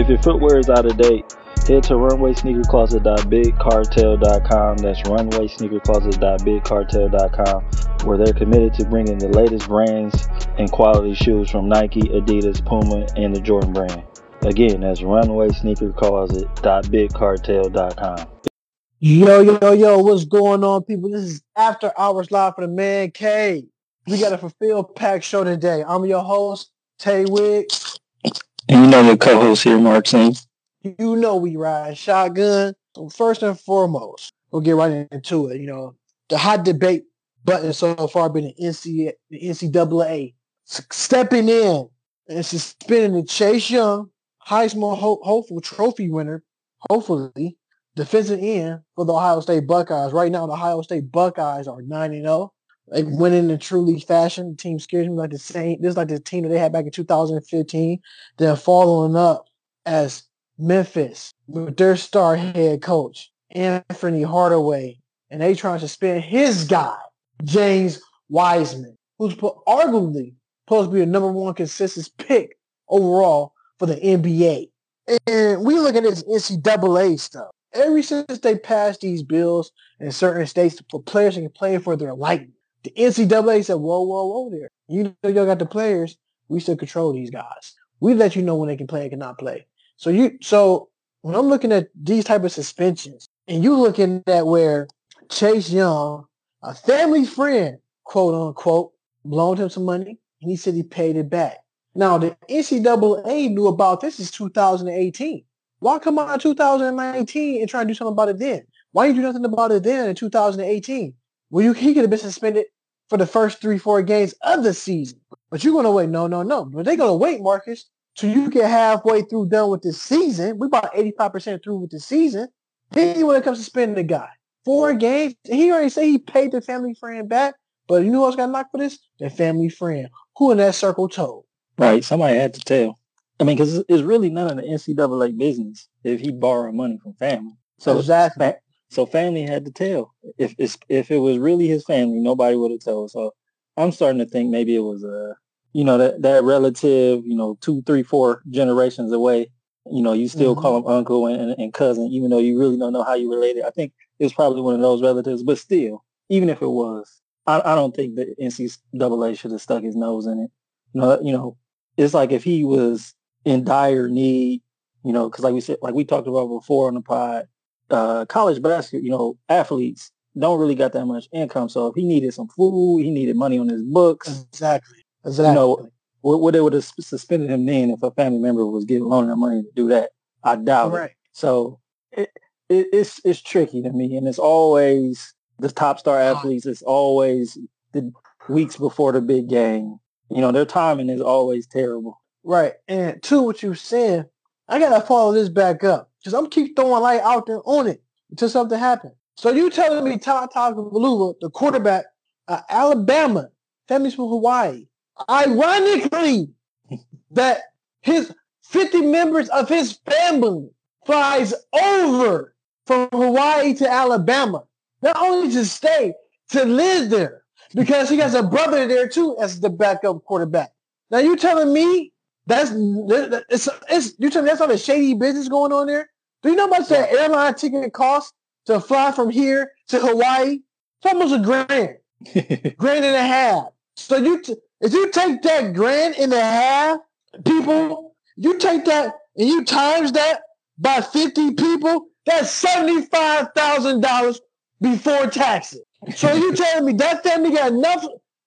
If your footwear is out of date, head to runwaysneakercloset.bigcartel.com. That's runwaysneakercloset.bigcartel.com, where they're committed to bringing the latest brands and quality shoes from Nike, Adidas, Puma, and the Jordan brand. Again, that's runwaysneakercloset.bigcartel.com. Yo, yo, yo, what's going on, people? This is After Hours Live for the Man Cave. We got a fulfilled pack show today. I'm your host, Tay Wig. And you know your co-host here, Mark Singh. You know we ride shotgun. So first and foremost, we'll get right into it. You know, the hot debate button so far been the, NC, the NCAA stepping in and suspending the Chase Young Heisman ho- hopeful trophy winner, hopefully, defensive end for the Ohio State Buckeyes. Right now, the Ohio State Buckeyes are 9 0. They winning in truly fashion. The team scares me like the same. This is like the team that they had back in 2015. They're following up as Memphis with their star head coach, Anfernee Hardaway. And they trying to suspend his guy, James Wiseman, who's arguably supposed to be a number one consensus pick overall for the NBA. And we look at this NCAA stuff. Ever since they passed these bills in certain states for players to play for their likeness, the NCAA said, whoa, whoa, whoa there. You know y'all got the players. We still control these guys. We let you know when they can play and cannot play. So you so when I'm looking at these type of suspensions, and you looking at where Chase Young, a family friend, quote unquote, loaned him some money, and he said he paid it back. Now the NCAA knew about this is 2018. Why come out in 2019 and try to do something about it then? Why you do nothing about it then in 2018? Well, you, he could have been suspended for the first three, four games of the season. But you're gonna wait. No, no, no. But they're gonna wait, Marcus, till you get halfway through done with the season. We about 85% through with the season. Then you want to come suspend the guy. Four games. He already said he paid the family friend back. But you know what's got knocked for this? The family friend. Who in that circle told? Right. Somebody had to tell. I mean, because it's really none of the NCAA business if he borrowed money from family. So exactly. So family had to tell. If if it was really his family, nobody would have told. So I'm starting to think maybe it was a, you know, that that relative, you know, two, three, four generations away. You know, you still mm-hmm. call him uncle and, and, cousin, even though you really don't know how you related. I think it was probably one of those relatives, but still, even if it was, I, I don't think the NCAA should have stuck his nose in it. You know, you know, it's like if he was in dire need, you know, because like we said, like we talked about before on the pod, uh, college basketball, you know, athletes don't really got that much income. So if he needed some food, he needed money on his books. Exactly. Exactly. You know, what, what they would have suspended him then if a family member was getting loaning him money to do that. I doubt right. it. So it, it, it's it's tricky to me, and it's always the top star athletes. It's always the weeks before the big game. You know, their timing is always terrible. Right. And to what you said, I gotta follow this back up. Because I'm keep throwing light out there on it until something happens. So you telling me Tua Tagovailoa, the quarterback, Alabama, family's from Hawaii, ironically, that his 50 members of his family flies over from Hawaii to Alabama, not only to stay, to live there, because he has a brother there too as the backup quarterback. Now you telling me that's it's, it's you tell me that's not a shady business going on there. Do you know how much that airline ticket costs to fly from here to Hawaii? It's almost a grand, grand and a half. So you t- if you take that grand and a half, people, you take that and you times that by fifty people, that's seventy five thousand dollars before taxes. So you telling me that family got enough?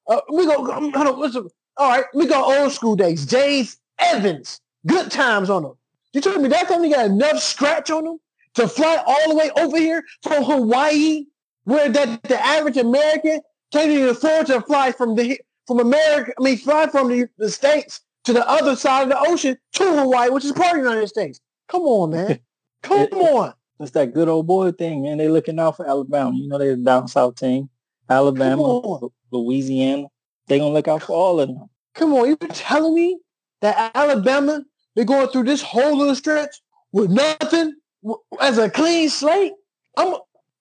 Uh, we go. Um, hold on, listen. All right, we go old school days. James Evans, good times on them. You told me that family got enough scratch on them to fly all the way over here from Hawaii, where that the average American can't even afford to fly from the from America. I mean, fly from the, the states to the other side of the ocean to Hawaii, which is part of the United States. Come on, man. Come it, on. It's that good old boy thing, man. They're looking out for Alabama. You know, they're down south team. Alabama, Louisiana. They gonna look out for all of them. Come on, you telling me that Alabama, they're going through this whole little stretch with nothing as a clean slate. I'm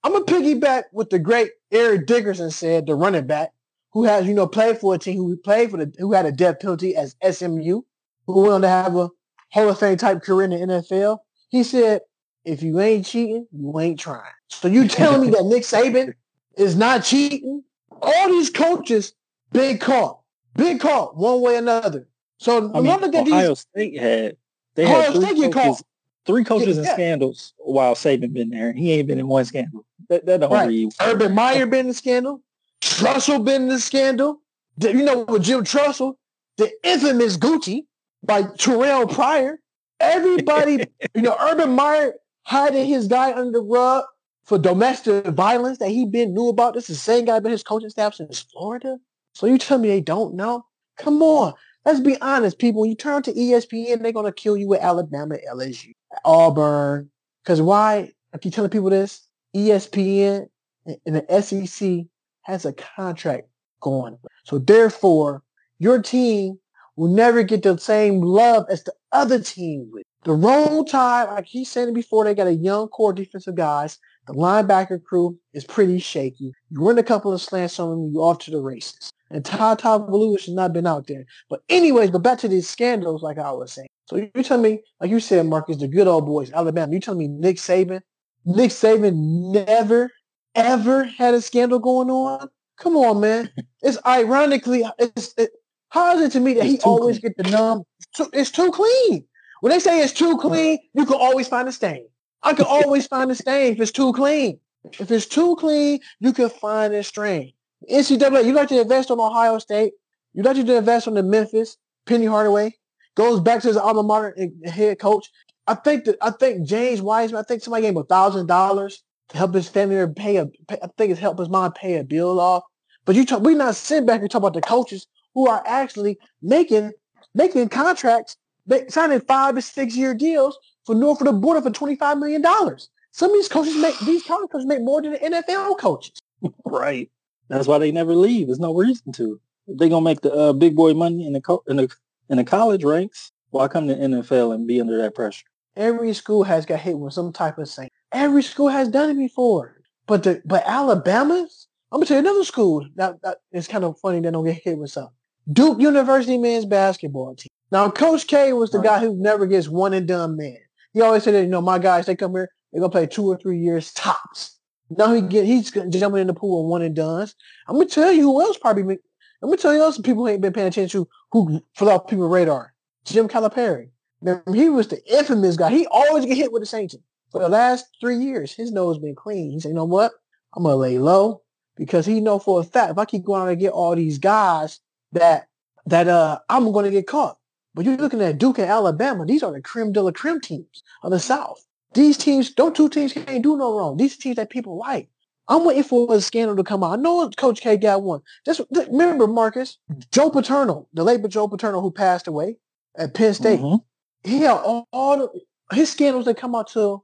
I'm a piggyback with the great Eric Dickerson said, the running back, who has, you know, played for a team who played for the who had a death penalty as SMU, who went on to have a Hall of Fame type career in the NFL. He said, if you ain't cheating, you ain't trying. So you telling me that Nick Saban is not cheating? All these coaches big caught. big caught one way or another. So I mean, Ohio these, State had they Ohio had three coaches, three coaches yeah, in scandals while Saban been there. He ain't been in one scandal. That, that don't right. read. Urban Meyer been in the scandal. Tressel been in the scandal. You know, with Jim Tressel, the infamous Gucci by Terrell Pryor. Everybody, you know, Urban Meyer hiding his guy under the rug for domestic violence that he been knew about. This is the same guy been his coaching staff since Florida. So you tell me they don't know? Come on. Let's be honest, people. When you turn to ESPN, they're gonna kill you with Alabama, LSU, Auburn. Because why? I keep telling people this. ESPN and the SEC has a contract going. So therefore, your team will never get the same love as the other team with. The Roll Tide, like he said it before, they got a young core defensive guys. The linebacker crew is pretty shaky. You run a couple of slants on them, you off to the races. And Ty Blue has not been out there. But anyways, but back to these scandals, like I was saying. So you tell me, like you said, Marcus, the good old boys, Alabama. You tell me Nick Saban, Nick Saban never, ever had a scandal going on. Come on, man. It's ironically, it's it, how is it to me that it's he always clean. get the numb? It's too clean. When they say it's too clean, you can always find a stain. I can always find a stain if it's too clean. If it's too clean, you can find a stain. NCAA, you like to invest on Ohio State. You like to invest on the Memphis. Penny Hardaway goes back to his alma mater and head coach. I think that I think James Wiseman. I think somebody gave him a thousand dollars to help his family pay a. Pay, I think it's help his mom pay a bill off. But you talk, we not sitting back and talk about the coaches who are actually making making contracts, signing five to six year deals for north of the border for twenty five million dollars. Some of these coaches make these college coaches make more than the NFL coaches. right. That's why they never leave. There's no reason to. If they gonna make the uh, big boy money in the co- in the in the college ranks, why come to NFL and be under that pressure? Every school has got hit with some type of thing. Every school has done it before. But the but Alabama's, I'm gonna tell you another school that, that is kind of funny they don't get hit with something. Duke University men's basketball team. Now Coach K was the right. guy who never gets one and done man. He always said that, you know, my guys, they come here, they're gonna play two or three years tops. Now he get he's jumping in the pool of one and done. I'm gonna tell you who else probably. Been, I'm gonna tell you else people who ain't been paying attention to who fell off people's radar. Jim Calipari. Now, he was the infamous guy. He always get hit with the Saints. For the last three years, his nose been clean. He said, you know what? I'm gonna lay low because he know for a fact if I keep going out and get all these guys that that uh I'm gonna get caught. But you're looking at Duke and Alabama. These are the creme de la creme teams of the South. These teams, don't two teams can't do no wrong. These teams that people like. I'm waiting for a scandal to come out. I know Coach K got one. Just remember, Marcus, Joe Paterno, the late Joe Paterno who passed away at Penn State. Mm-hmm. He had all, all the, his scandals that come out to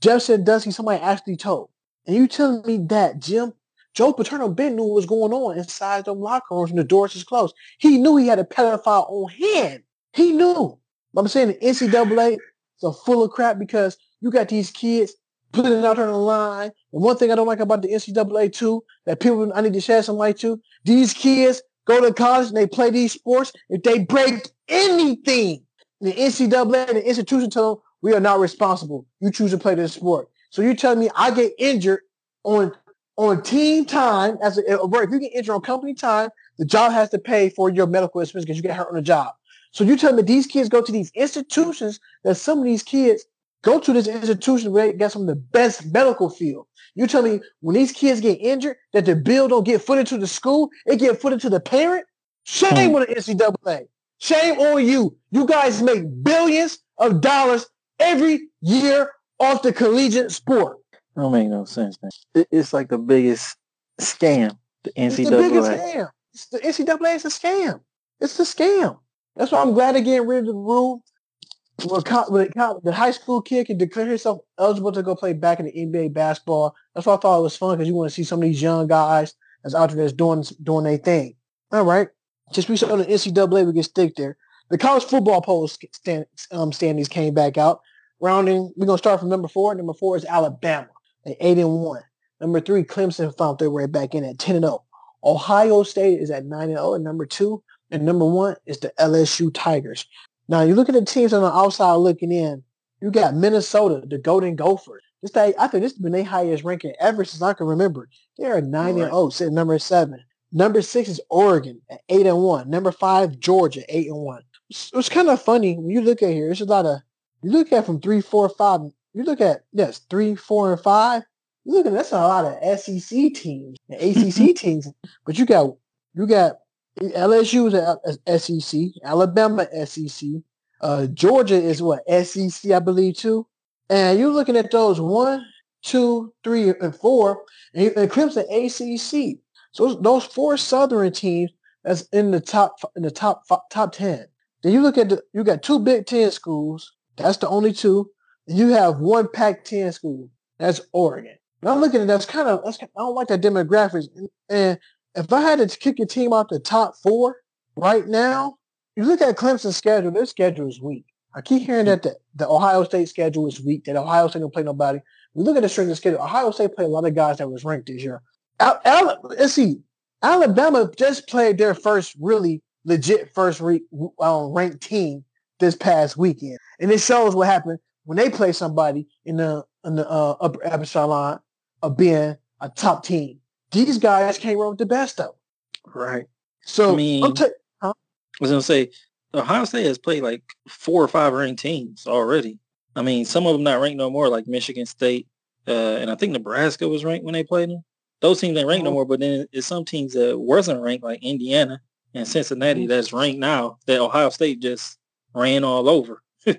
Jeff said, does he somebody actually told? And you telling me that Jim Joe Paterno Ben knew what was going on inside them locker rooms when the doors was closed. He knew he had a pedophile on hand. He knew. I'm saying the NCAA is full of crap because you got these kids putting it out on the line. And one thing I don't like about the NCAA too, that people I need to share some light to, these kids go to college and they play these sports. If they break anything, the NCAA and the institution tell them we are not responsible. You choose to play this sport. So you're telling me I get injured on on team time as a. If you get injured on company time, the job has to pay for your medical expenses because you get hurt on the job. So you tell me these kids go to these institutions that some of these kids Go to this institution where they get some of the best medical field. You tell me when these kids get injured that the bill don't get footed to the school, it get footed to the parent. Shame hmm. on the NCAA. Shame on you. You guys make billions of dollars every year off the collegiate sport. Don't make no sense, man. It's like the biggest scam. The NCAA. It's the biggest scam. It's the NCAA is a scam. It's a scam. That's why I'm glad they're getting rid of the rule when, when the high school kid can declare himself eligible to go play back in the NBA basketball, that's why I thought it was fun because you want to see some of these young guys that's out there that's doing doing their thing. All right, just we saw the NCAA we can stick there. The college football poll stand, um, standings came back out. Rounding, we're gonna start from number four. Number four is Alabama at eight and one. Number three, Clemson found their way back in at ten and zero. Oh. Ohio State is at nine and zero, oh, and number two and number one is the LSU Tigers. Now you look at the teams on the outside looking in. You got Minnesota, the Golden Gophers. This day, I think this has been their highest ranking ever since I can remember. They are nine right. and oh, sitting number seven. Number six is Oregon at eight and one. Number five, Georgia, eight and one. It's, it's kind of funny when you look at here. It's a lot of you look at from three, four, five. You look at yes, three, four, and five. You look at that's a lot of SEC teams and ACC teams. But you got you got LSU is a SEC, Alabama SEC, uh, Georgia is what SEC, I believe too. And you're looking at those one, two, three, and four, and, and Clemson ACC. So those four Southern teams that's in the top in the top top ten. Then you look at the you got two Big Ten schools. That's the only two. And you have one Pac-10 school. That's Oregon. Now I'm looking at that's kind of that's, I don't like that demographics. And if I had to kick a team out the top four right now, you look at Clemson's schedule. Their schedule is weak. I keep hearing that the, the Ohio State schedule is weak. That Ohio State don't play nobody. We look at the strength of schedule. Ohio State played a lot of guys that was ranked this year. Al, Al, let's see. Alabama just played their first really legit first re, um, ranked team this past weekend, and it shows what happened when they play somebody in the in the uh, upper echelon of being a top team. These guys can't run with the best of them. Right. So I mean, I'm ta- huh? I was gonna say Ohio State has played like four or five ranked teams already. I mean, some of them not ranked no more, like Michigan State, uh, and I think Nebraska was ranked when they played them. Those teams ain't ranked no uh-huh. more, but then it's some teams that wasn't ranked, like Indiana and Cincinnati, mm-hmm. that's ranked now. That Ohio State just ran all over. right.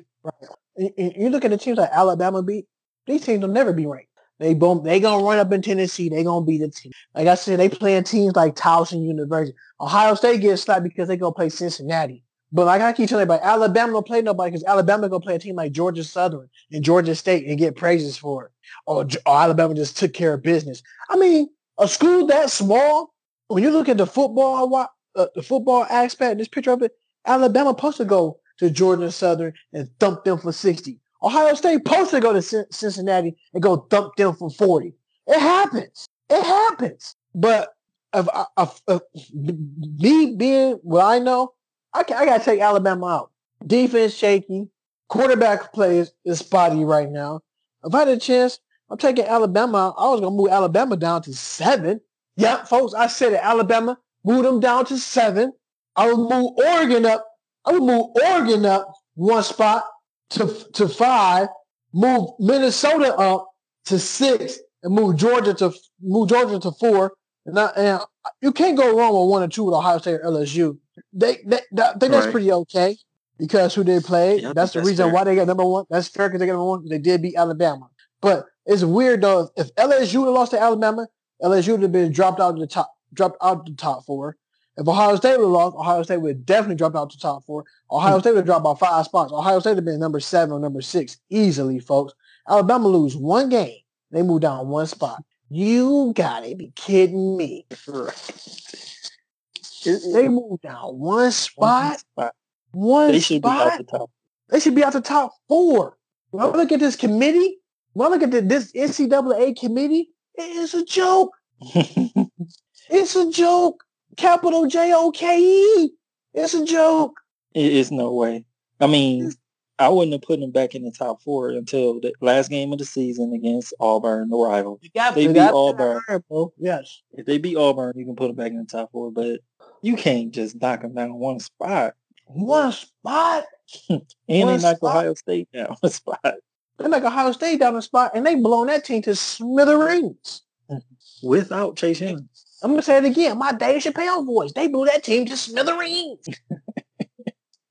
You look at the teams like Alabama beat; these teams will never be ranked. They boom, they gonna run up in Tennessee. They gonna be the team. Like I said, they playing teams like Towson University. Ohio State gets slapped because they gonna play Cincinnati. But like I keep telling everybody, Alabama don't play nobody because Alabama gonna play a team like Georgia Southern and Georgia State and get praises for it. Or, or Alabama just took care of business. I mean, a school that small, when you look at the football, uh, the football aspect, this picture of it, Alabama supposed to go to Georgia Southern and thump them for sixty. Ohio State supposed to go to Cincinnati and go dump them for forty. It happens. It happens. But if, if me being what I know, I, I got to take Alabama out. Defense shaky. Quarterback play is, is spotty right now. If I had a chance, I'm taking Alabama. I was going to move Alabama down to seven. Yeah, folks, I said it. Alabama, move them down to seven. I would move Oregon up. I would move Oregon up one spot to, to five. Move Minnesota up to six and move Georgia to move Georgia to four. And, I, and you can't go wrong with one or two with Ohio State or LSU they, they, I think that's right. pretty okay because who they played. Yeah, that's the that's reason fair. why they got number one. That's fair because they got number one. They did beat Alabama, but it's weird though. If LSU had lost to Alabama, LSU would have been dropped out of the top, dropped out of the top four. If Ohio State would have lost, Ohio State would have definitely dropped out to the top four. Ohio hmm. State would have dropped about five spots. Ohio State would have been number seven or number six easily, folks. Alabama lose one game, they move down one spot. You gotta be kidding me. They move down one spot. One they should spot. be out the top. They should be out the top four. When I look at this committee, when I look at the, this NCAA committee, it is a joke. it's a joke. Capital J O K E. It's a joke. It is no way. I mean, I wouldn't have put them back in the top four until the last game of the season against Auburn, the rival. Got, they beat Auburn. yes. If they beat Auburn, you can put them back in the top four. But you can't just knock them down one spot. One spot? and one they knock Ohio State down a spot. They knock Ohio State down a spot, and they blown that team to smithereens. Without Chase Young. I'm going to say it again. My Dave Chappelle voice. They blew that team to smithereens.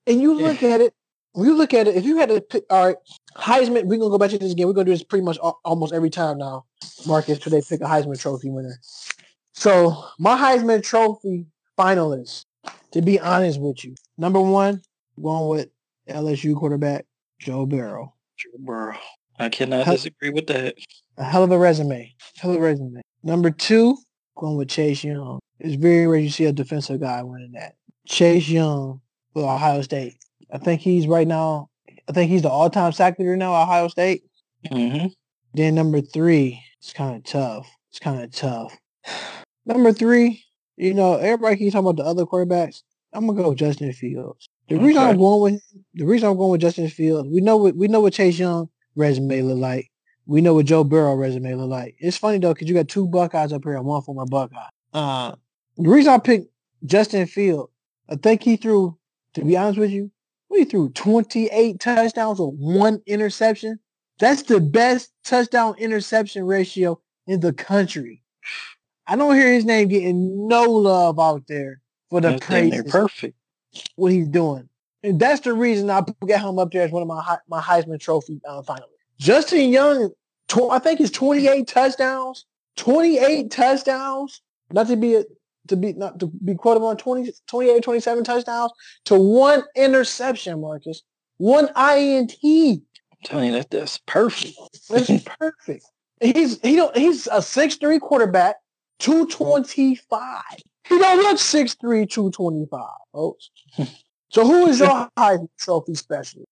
and you look at it, you look at it, if you had to pick, all right, Heisman, we're going to go back to this again. We're going to do this pretty much almost every time now, Marcus, today pick a Heisman Trophy winner. So my Heisman Trophy finalists, to be honest with you, number one, going with LSU quarterback Joe Burrow. Joe Burrow. I cannot hell, disagree with that. A hell of a resume. Hell of a resume. Number two, going with Chase Young. It's very rare you see a defensive guy winning that. Chase Young with Ohio State. I think he's right now. I think he's the all-time sack leader now. Ohio State. Mm-hmm. Then number three, it's kind of tough. It's kind of tough. Number three, you know, everybody keeps talking about the other quarterbacks. I'm gonna go with Justin Fields. The okay. reason I'm going with the reason I'm going with Justin Fields, we know what we know what Chase Young resume look like. We know what Joe Burrow resume look like. It's funny though, because you got two Buckeyes up here and one former Buckeye. Uh, the reason I picked Justin Field, I think he threw, to be honest with you, he threw 28 touchdowns with one interception. That's the best touchdown interception ratio in the country. I don't hear his name getting no love out there for the praise. Perfect. What he's doing, and that's the reason I get him up there as one of my my Heisman Trophy uh, finalists. Justin Young, tw- I think it's 28 touchdowns. 28 touchdowns. Not to be a, to be not to be quoted on 20, 28, 27 touchdowns to one interception, Marcus. One INT. I'm telling you that that's perfect. That's perfect. He's he don't he's a six three quarterback, 225. He don't look 6'3, 225, folks. so who is your Heisman Trophy specialist?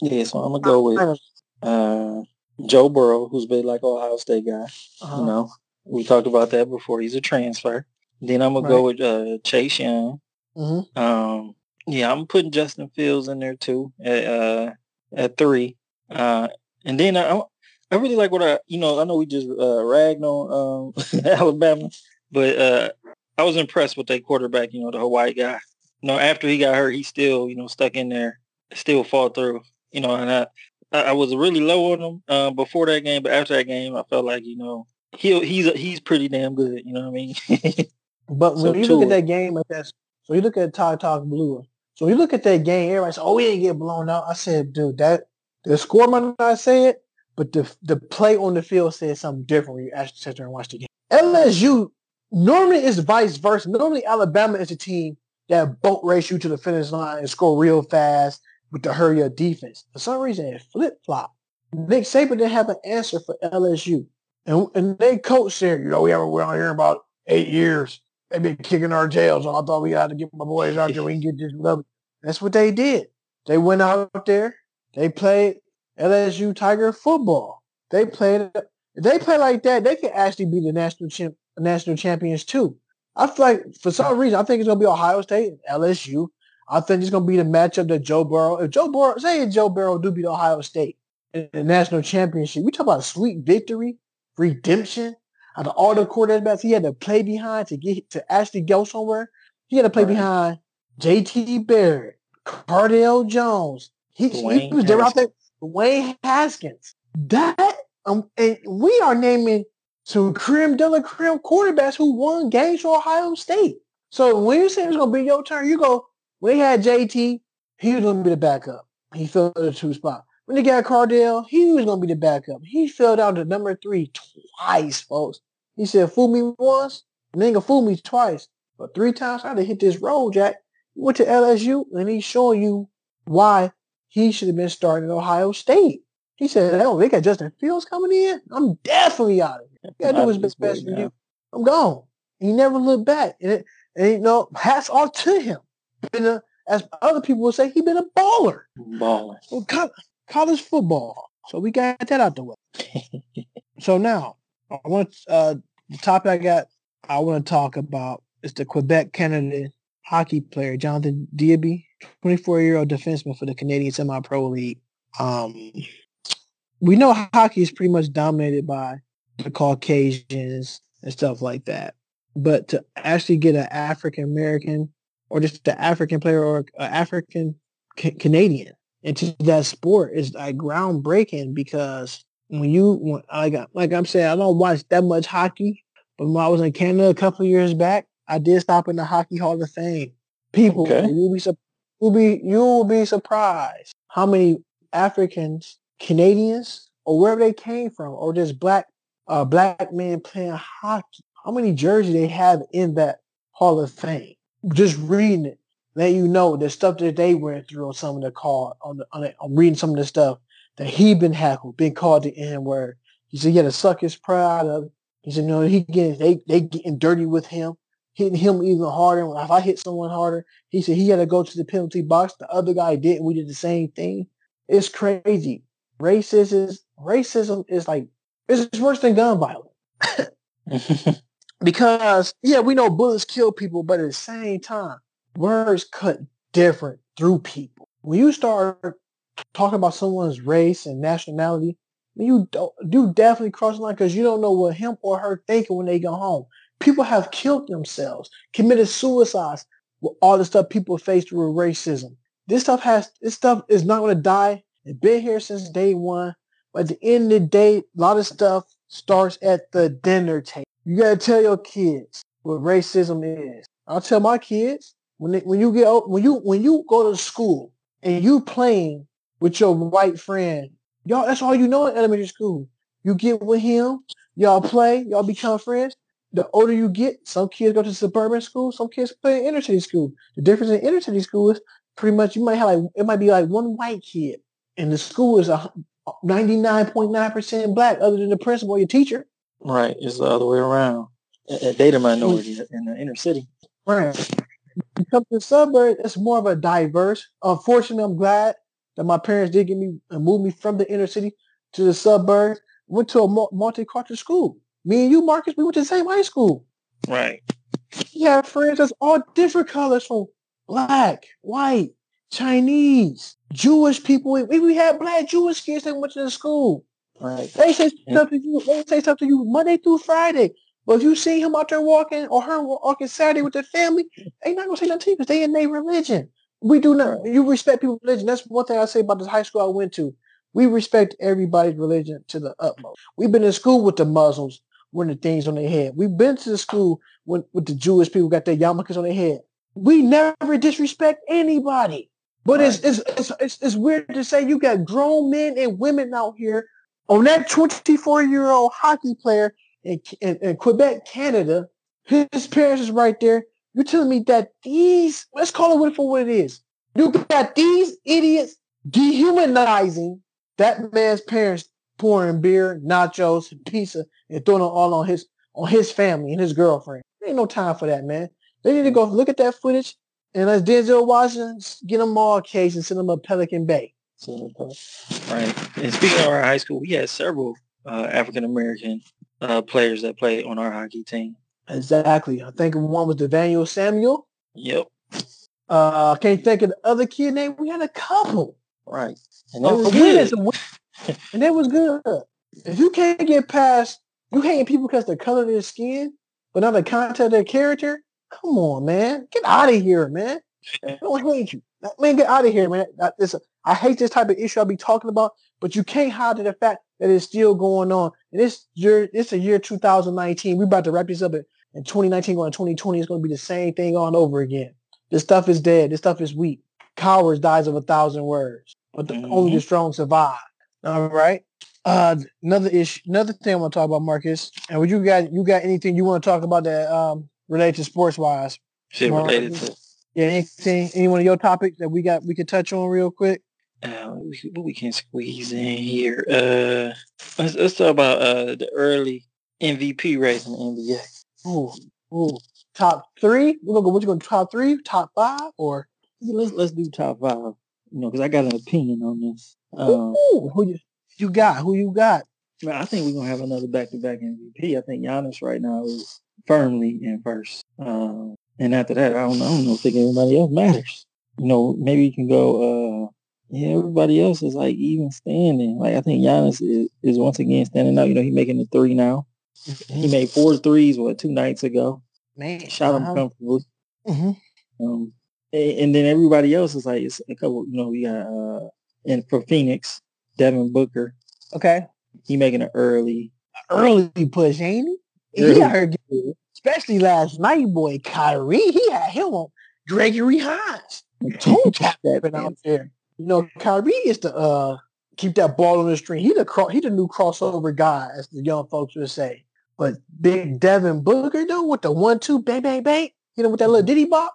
Yeah, so I'm gonna go with uh, Joe Burrow, who's been like Ohio State guy. Uh-huh. You know, we talked about that before. He's a transfer. Then I'm gonna right. go with uh, Chase Young. Mm-hmm. Um, yeah, I'm putting Justin Fields in there too at uh, at three. Uh, and then I, I really like what I, you know, I know we just uh, ragged on um, Alabama, but uh, I was impressed with that quarterback. You know, the Hawaii guy. You know, after he got hurt, he still, you know, stuck in there, still fought through. You know, and I, I was really low on him uh, before that game, but after that game, I felt like you know he he's he's pretty damn good. You know what I mean? but when so you look at that game like that, so you look at Talk Talk Blue. So you look at that game, everybody says, "Oh, we didn't get blown out." I said, "Dude, that the score might not say it, but the the play on the field says something different when you actually sit there and watch the game." LSU normally is vice versa. Normally Alabama is a team that boat race you to the finish line and score real fast with the hurry up defense. For some reason, it flip flop. Nick Saban didn't have an answer for LSU. And, and they coach there, you know, we haven't been here about eight years. They've been kicking our tails. So I thought we had to get my boys out there. We can get this love. That's what they did. They went out there. They played LSU Tiger football. They played. They play like that, they could actually be the national champ, national champions too. I feel like for some reason, I think it's gonna be Ohio State, and LSU. I think it's going to be the matchup that Joe Burrow, if Joe Burrow, say Joe Burrow do beat Ohio State in the national championship, we talk about a sweet victory, redemption. Out of all the quarterbacks he had to play behind to get to actually go somewhere, he had to play right. behind J.T. Barrett, Cardale Jones. He, he was there out there. Dwayne Haskins. That um, and we are naming some creme de la creme quarterbacks who won games for Ohio State. So when you say it's gonna be your turn, you go, when he had JT, he was going to be the backup. He filled the two spot. When they got Cardale, he was going to be the backup. He fell down to number three twice, folks. He said, fool me once, and then fool me twice. But three times I had to hit this road, Jack. He went to LSU, and he's showing you why he should have been starting at Ohio State. He said, oh, they got Justin Fields coming in? I'm definitely out of here. You gotta do his best for you. I'm gone. He never looked back. And, it, and you know, hats off to him been a, as other people would say, he been a baller. Baller. Well, co- college football. So we got that out the way. so now, I want uh, the topic I got. I want to talk about is the Quebec Canada hockey player Jonathan Diaby, 24 year old defenseman for the Canadian Semi Pro League. Um, we know hockey is pretty much dominated by the Caucasians and stuff like that. But to actually get an African American or just an African player or an African Canadian into that sport is like groundbreaking because when you when, like like I'm saying I don't watch that much hockey, but when I was in Canada a couple of years back, I did stop in the Hockey Hall of Fame. People, okay. you'll be you'll be you'll be surprised how many Africans, Canadians, or wherever they came from, or just black uh, black men playing hockey. How many jerseys they have in that Hall of Fame? Just reading it, let you know the stuff that they went through on some of the call on the, on, the, on reading some of the stuff that he been hackled, been called the N word. He said he had to suck his pride of it. He said, no, he getting they they getting dirty with him, hitting him even harder. If I hit someone harder, he said he had to go to the penalty box. The other guy didn't. We did the same thing. It's crazy. Racism is racism is like it's worse than gun violence. because yeah, we know bullets kill people, but at the same time, words cut different through people. When you start talking about someone's race and nationality, you don't definitely cross the line because you don't know what him or her thinking when they go home. People have killed themselves, committed suicides, with all the stuff people face through racism. This stuff has this stuff is not going to die. It's been here since day one. But at the end of the day, a lot of stuff starts at the dinner table. You got to tell your kids what racism is. I'll tell my kids when they, when you get when you when you go to school and you playing with your white friend, y'all that's all you know in elementary school. You get with him, y'all play, y'all become friends. The older you get, some kids go to suburban school, some kids play in inner city school. The difference in inner city school is pretty much you might have like it might be like one white kid, and the school is a 99.9% black, other than the principal or your teacher. Right, it's the other way around. A, a data minority in the inner city. Right. You come to the suburbs, it's more of a diverse. Unfortunately, I'm glad that my parents did get me and move me from the inner city to the suburbs. Went to a multicultural school. Me and you, Marcus, we went to the same high school. Right. Have friends that's all different colors from black, white, Chinese, Jewish people. We, we had black Jewish kids that went to the school. Right. They say stuff to you. They say stuff to you Monday through Friday. But if you see him out there walking or her walking Saturday with their family, they not gonna say nothing to you because they in their religion. We do not. You respect people's religion. That's one thing I say about this high school I went to. We respect everybody's religion to the utmost. We've been in school with the Muslims wearing the things on their head. We've been to the school when, with the Jewish people got their yarmulkes on their head. We never disrespect anybody. But right. it's, it's, it's, it's, weird to say you got grown men and women out here on that 24 year old hockey player in, in, in, Quebec, Canada. His parents is right there. You're telling me that these, let's call it for what it is. You got these idiots dehumanizing that man's parents pouring beer, nachos, pizza, and throwing it all on his on his family and his girlfriend. There ain't no time for that, man. They need to go look at that footage and as Denzel Washington, get them all case and send them a Pelican Bay. Right. And speaking of our high school, we had several uh, African American uh, players that played on our hockey team. Exactly. I think one was Daniel Samuel. Yep. Uh, I can't think of the other kid name. We had a couple. Right. And that was good. and that was good. If you can't get past, you hating people because the color of their skin, but not the content of their character, come on, man. Get out of here, man. I don't hate you. Man, get out of here, man. This, I hate this type of issue I'll be talking about, but you can't hide the fact that it's still going on. And this year, it's a year 2019. We're about to wrap this up in 2019 going to 2020. It's going to be the same thing on over again. This stuff is dead. This stuff is weak. Cowards dies of a thousand words, but the, mm-hmm. only the strong survive. All right. Uh, another issue, another thing I want to talk about, Marcus. And would you got you got anything you want to talk about that um related to sports wise? Shit related to yeah, anything any one of your topics that we got we could touch on real quick? Uh, we, we can squeeze in here. Uh, let's, let's talk about uh the early MVP race in the NBA. Ooh, ooh, top three. We're gonna go. What you gonna top three, top five, or let's let's do top five. You know, because I got an opinion on this. Um, ooh, who you you got? Who you got? I think we're gonna have another back-to-back MVP. I think Giannis right now is firmly in first. Um, and after that, I don't, know, I don't know. Think anybody else matters. You know, maybe you can go. Uh, yeah, everybody else is like even standing. Like I think Giannis is, is once again standing out. You know, he's making the three now. Mm-hmm. He made four threes what two nights ago. Man, shot uh-huh. them comfortably. Mm-hmm. Um, and, and, then everybody else is like it's a couple. You know, we got uh, and for Phoenix, Devin Booker. Okay, he making an early, early push, ain't he? Early. He got her especially last night, boy, Kyrie, he had him on Gregory Hines. Toe tapping out there. You know, Kyrie is the uh keep that ball on the string. He the cro- he the new crossover guy, as the young folks would say. But big Devin Booker though with the one two bang bang bang, you know, with that little diddy bop.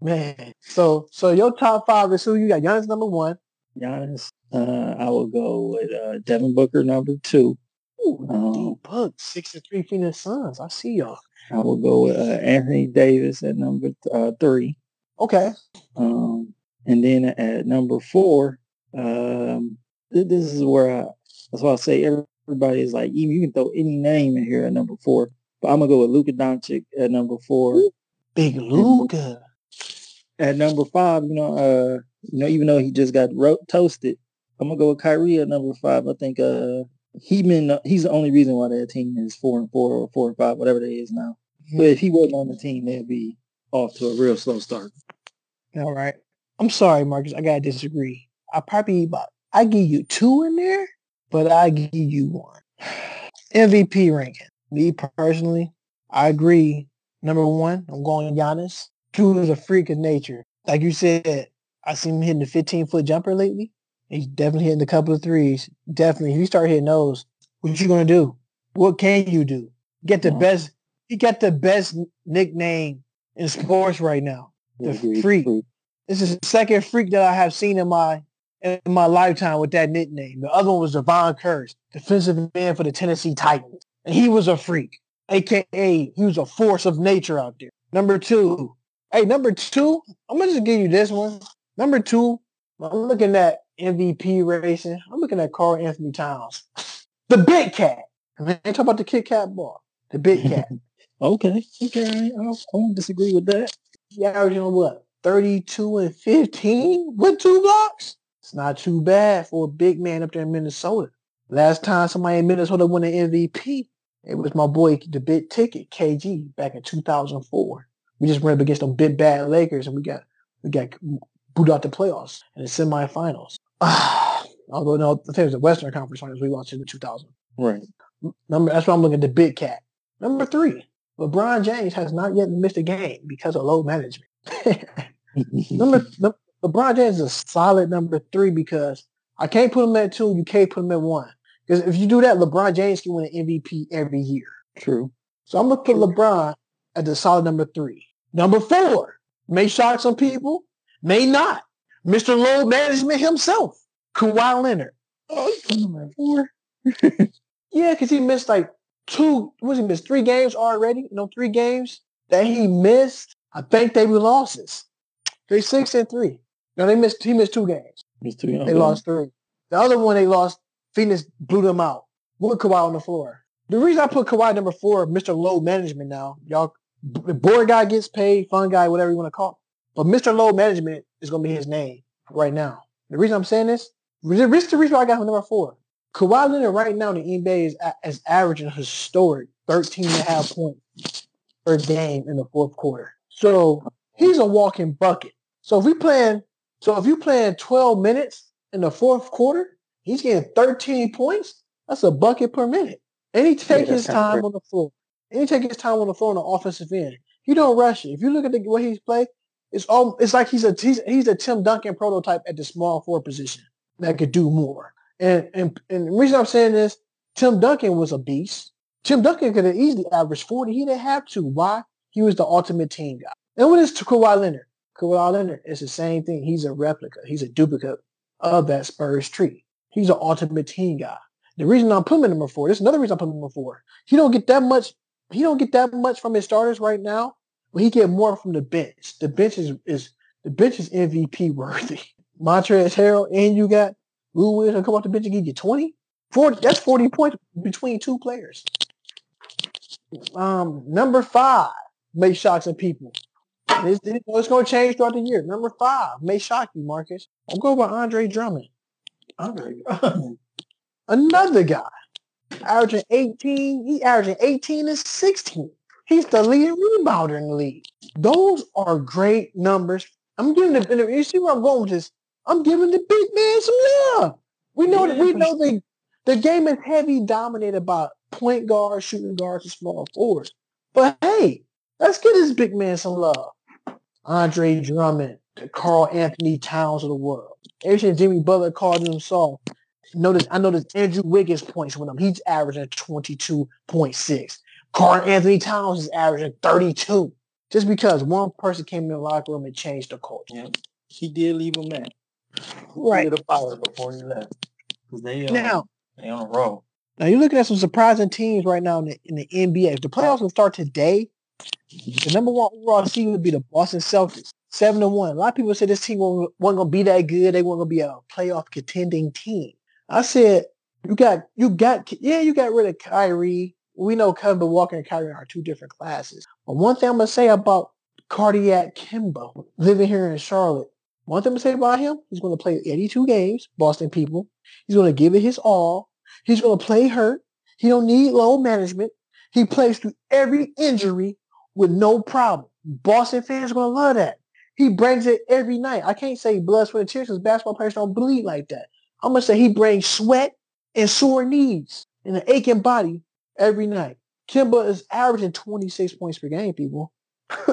Man, so so your top five is who you got? Giannis number one. Giannis. Uh, I will go with uh, Devin Booker number two. Ooh, um, Bucks, six and three Phoenix Suns. I see y'all. I will go with uh, Anthony Davis at number uh, three. Okay. Um, and then at number four, um, this is where I, that's why I say everybody is like, you can throw any name in here at number four. But I'm gonna go with Luka Doncic at number four. Big Luka. at number five, you know, uh, you know, even though he just got ro- toasted, I'm gonna go with Kyrie at number five. I think uh, he been he's the only reason why that team is four and four or four and five, whatever it is now. Mm-hmm. But if he wasn't on the team, they'd be off to a real slow start. All right. I'm sorry, Marcus. I gotta disagree. I probably about I give you two in there, but I give you one. MVP ranking. Me personally, I agree. Number one, I'm going Giannis. Dude is a freak of nature. Like you said, I seen him hitting the 15 foot jumper lately. He's definitely hitting a couple of threes. Definitely. If you start hitting those, what you gonna do? What can you do? Get the best. He got the best nickname in sports right now. The freak. This is the second freak that I have seen in my in my lifetime with that nickname. The other one was Jevon Kearse, defensive man for the Tennessee Titans. And he was a freak, aka he was a force of nature out there. Number two. Hey, number two, I'm gonna just give you this one. Number two, I'm looking at MVP racing. I'm looking at Karl Anthony Towns. The big cat. I mean, talk about the Kit Kat bar. The big cat. okay. Okay. I, I won't disagree with that. Yeah, averaging what? 32 and 15 with two blocks? It's not too bad for a big man up there in Minnesota. Last time somebody in Minnesota won an MVP, it was my boy, the big ticket, KG, back in 2004. We just ran up against them big bad Lakers and we got we got booted out the playoffs and the semifinals. Although no, the thing was the Western Conference Finals we lost in the 2000. Right. Number that's why I'm looking at the big cat. Number three, LeBron James has not yet missed a game because of load management. number, LeBron James is a solid number three because I can't put him at two. You can't put him at one. Because if you do that, LeBron James can win an MVP every year. True. So I'm gonna put LeBron at the solid number three. Number four may shock some people, may not. Mr. Load Management himself, Kawhi Leonard. Oh, number four. yeah, because he missed like two. Was he missed three games already? You know, three games that he missed. I think they were losses. They six and three. Now they missed. He missed two games. Missed two. They lost three. The other one they lost. Phoenix blew them out. With Kawhi on the floor. The reason I put Kawhi number four, Mr. Load Management now, y'all, the board guy gets paid, fun guy, whatever you want to call it. But Mr. Load Management is going to be his name right now. The reason I'm saying this, this is the reason why I got him number four. Kawhi Leonard right now in the NBA is, is averaging a historic 13 and a half points per game in the fourth quarter. So he's a walking bucket. So if we plan so if you playing 12 minutes in the fourth quarter, he's getting 13 points. That's a bucket per minute. And he take yeah, his time on the floor. And he take his time on the floor on the offensive end. He don't rush it. If you look at the way he's played, it's all it's like he's a he's, he's a Tim Duncan prototype at the small four position that could do more. And and and the reason I'm saying this, Tim Duncan was a beast. Tim Duncan could have easily averaged 40. He didn't have to. Why? He was the ultimate team guy. And what is Kawhi Leonard? Kawhi Leonard is the same thing. He's a replica. He's a duplicate of that Spurs tree. He's an ultimate team guy. The reason I'm putting him number four, this is another reason I'm putting him number four. He don't get that much. He don't get that much from his starters right now, but he get more from the bench. The bench is, is the bench is MVP worthy. Montrezl Harrell and you got Lou Williams come off the bench and give you 20? 40, that's 40 points between two players. Um, number five make shock and people. It's, it's going to change throughout the year. Number five may shock you, Marcus. I'm going by Andre Drummond. Andre Drummond. Another guy. Averaging 18. He averaging 18 and 16. He's the leading rebounder in the league. Those are great numbers. I'm giving the you see where I'm going with this. I'm giving the big man some love. We know yeah, we know the the game is heavy dominated by point guards, shooting guards, and small forwards. But hey, let's give this big man some love. Andre Drummond, the Karl-Anthony Towns of the world. Every Jimmy Butler called him soft. Notice I noticed Andrew Wiggins points with him. He's averaging 22.6. Karl-Anthony Towns is averaging 32. Just because one person came in the locker room and changed the culture. Yeah. He did leave him man. Right. He fire before he left. Because they, uh, now, they on a roll. Now you're looking at some surprising teams right now in the, in the NBA. If the playoffs will start today, the number one overall seed would be the Boston Celtics, seven to one. A lot of people said this team wasn't, wasn't gonna be that good. They weren't gonna be a playoff contending team. I said, you got, you got, yeah, you got rid of Kyrie. We know Kemba Walker and Kyrie are two different classes. But one thing I'm gonna say about cardiac Kemba living here in Charlotte. One thing I'm going to say about him, he's going to play 82 games, Boston people. He's going to give it his all. He's going to play hurt. He don't need load management. He plays through every injury with no problem. Boston fans are to love that. He brings it every night. I can't say blood, sweat, and tears because basketball players don't bleed like that. I'm to say he brings sweat and sore knees and an aching body every night. Kemba is averaging 26 points per game, people.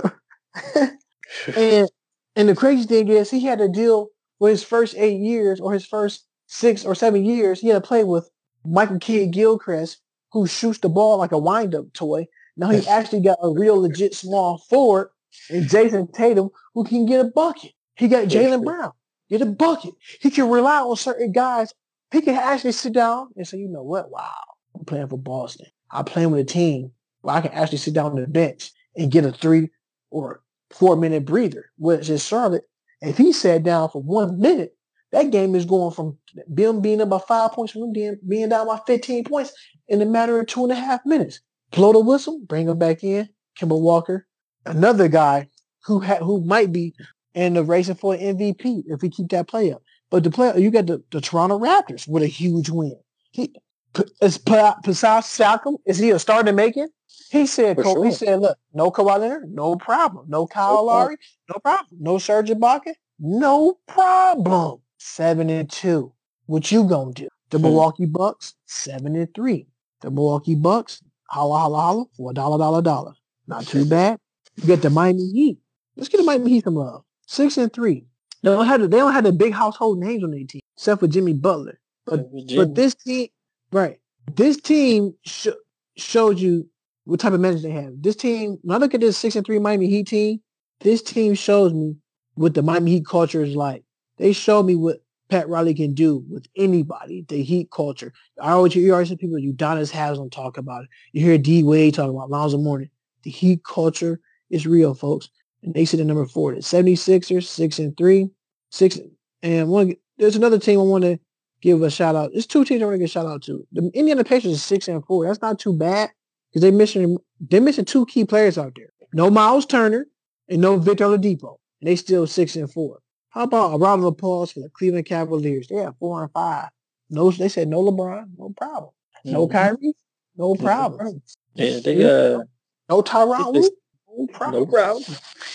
and and the crazy thing is he had to deal with his first eight years or his first six or seven years. He had to play with Michael Kidd Gilchrist, who shoots the ball like a wind-up toy. Now he actually got a real legit small forward and Jayson Tatum who can get a bucket. He got Jaylen Brown, get a bucket. He can rely on certain guys. He can actually sit down and say, you know what? Wow, I'm playing for Boston. I'm playing with a team where I can actually sit down on the bench and get a three or four minute breather, which is Charlotte. If he sat down for one minute, that game is going from being being up by five points from being, being down by 15 points in a matter of two and a half minutes. Blow the whistle, bring him back in. Kemba Walker, another guy who ha- who might be in the racing for an MVP if we keep that play up. But the player, you got the, the Toronto Raptors with a huge win. He is Pascal Siakam, is he a starter making? He said, For sure. he said, look, no Kawhi Leonard, no problem. No Kyle Lowry, no problem. No Serge Ibaka, no problem. Seven and two. What you gonna do? The hmm. Milwaukee Bucks, seven and three. The Milwaukee Bucks, holla holla holla for a dollar dollar dollar. Not too bad. You get the Miami Heat. Let's get the Miami Heat some love. Six and three. They don't have the, they don't have the big household names on their team except for Jimmy Butler. But but this team, right? This team sh- showed you what type of manager they have. This team, when I look at this six and three Miami Heat team, this team shows me what the Miami Heat culture is like. They show me what Pat Riley can do with anybody, the Heat culture. I always hear, you always hear people, Udonis Haslem talk about it. You hear D Wade talking about Lonzo Mourning. The Heat culture is real, folks. And they sit at number four. The 76ers, six and three. Six and one. There's another team I want to give a shout out. There's two teams I want to give a shout out to. The Indiana Pacers is six and four. That's not too bad because they missing they missing two key players out there. No Miles Turner and no Victor Oladipo, and they still six and four. How about a round of applause for the Cleveland Cavaliers? They have four and five. No, they said no LeBron, no problem. No mm-hmm. Kyrie, no problem. Yeah, they uh, no Tyronn Lue, no problem. No problem.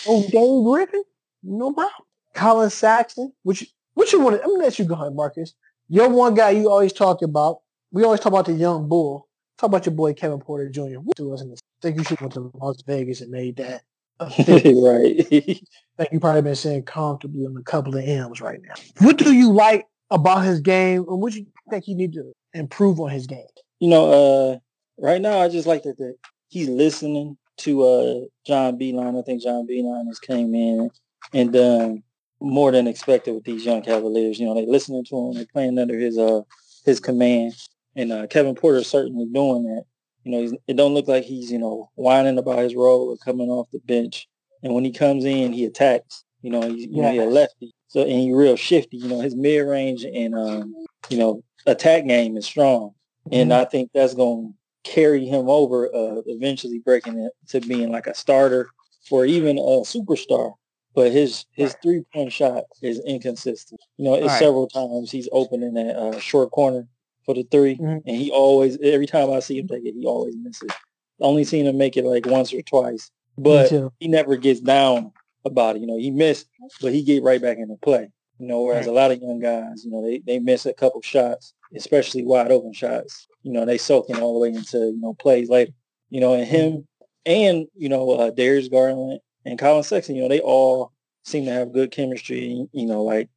No Dave Griffin, no problem. Collin Sexton, which which you want? I'm gonna let you go ahead, Marcus. You're one guy you always talk about. We always talk about the young bull. Talk about your boy Kevin Porter Jr. What do us in this? I think you should went to Las Vegas and made that. right. I think you probably been sitting comfortably on a couple of M's right now. What do you like about his game, and what do you think he need to improve on his game? You know, uh, right now I just like that, that he's listening to uh, John Beilein. I think John Beilein has came in and done more than expected with these young Cavaliers. You know, they listening to him, they playing under his uh his command. And uh, Kevin Porter is certainly doing that. You know, it don't look like he's, you know, whining about his role or coming off the bench. And when he comes in, he attacks. You know, he's, you yeah. know, he's a lefty. So, and he's real shifty. You know, his mid-range and, um, you know, attack game is strong. And mm-hmm. I think that's going to carry him over, uh, eventually breaking it to being like a starter or even a superstar. But his his right. three point shot is inconsistent. You know, it's right. several times he's opening that uh, short corner for the 3 mm-hmm. and he always every time I see him take it, he always misses. Only seen him make it like once or twice, but he never gets down about it. You know, he missed, but he get right back into play. You know, whereas right. a lot of young guys, you know, they, they miss a couple shots, especially wide open shots. You know, they soak soaking all the way into you know plays later. You know, and him and you know uh, Darius Garland and Collin Sexton, you know, they all seem to have good chemistry. You know, like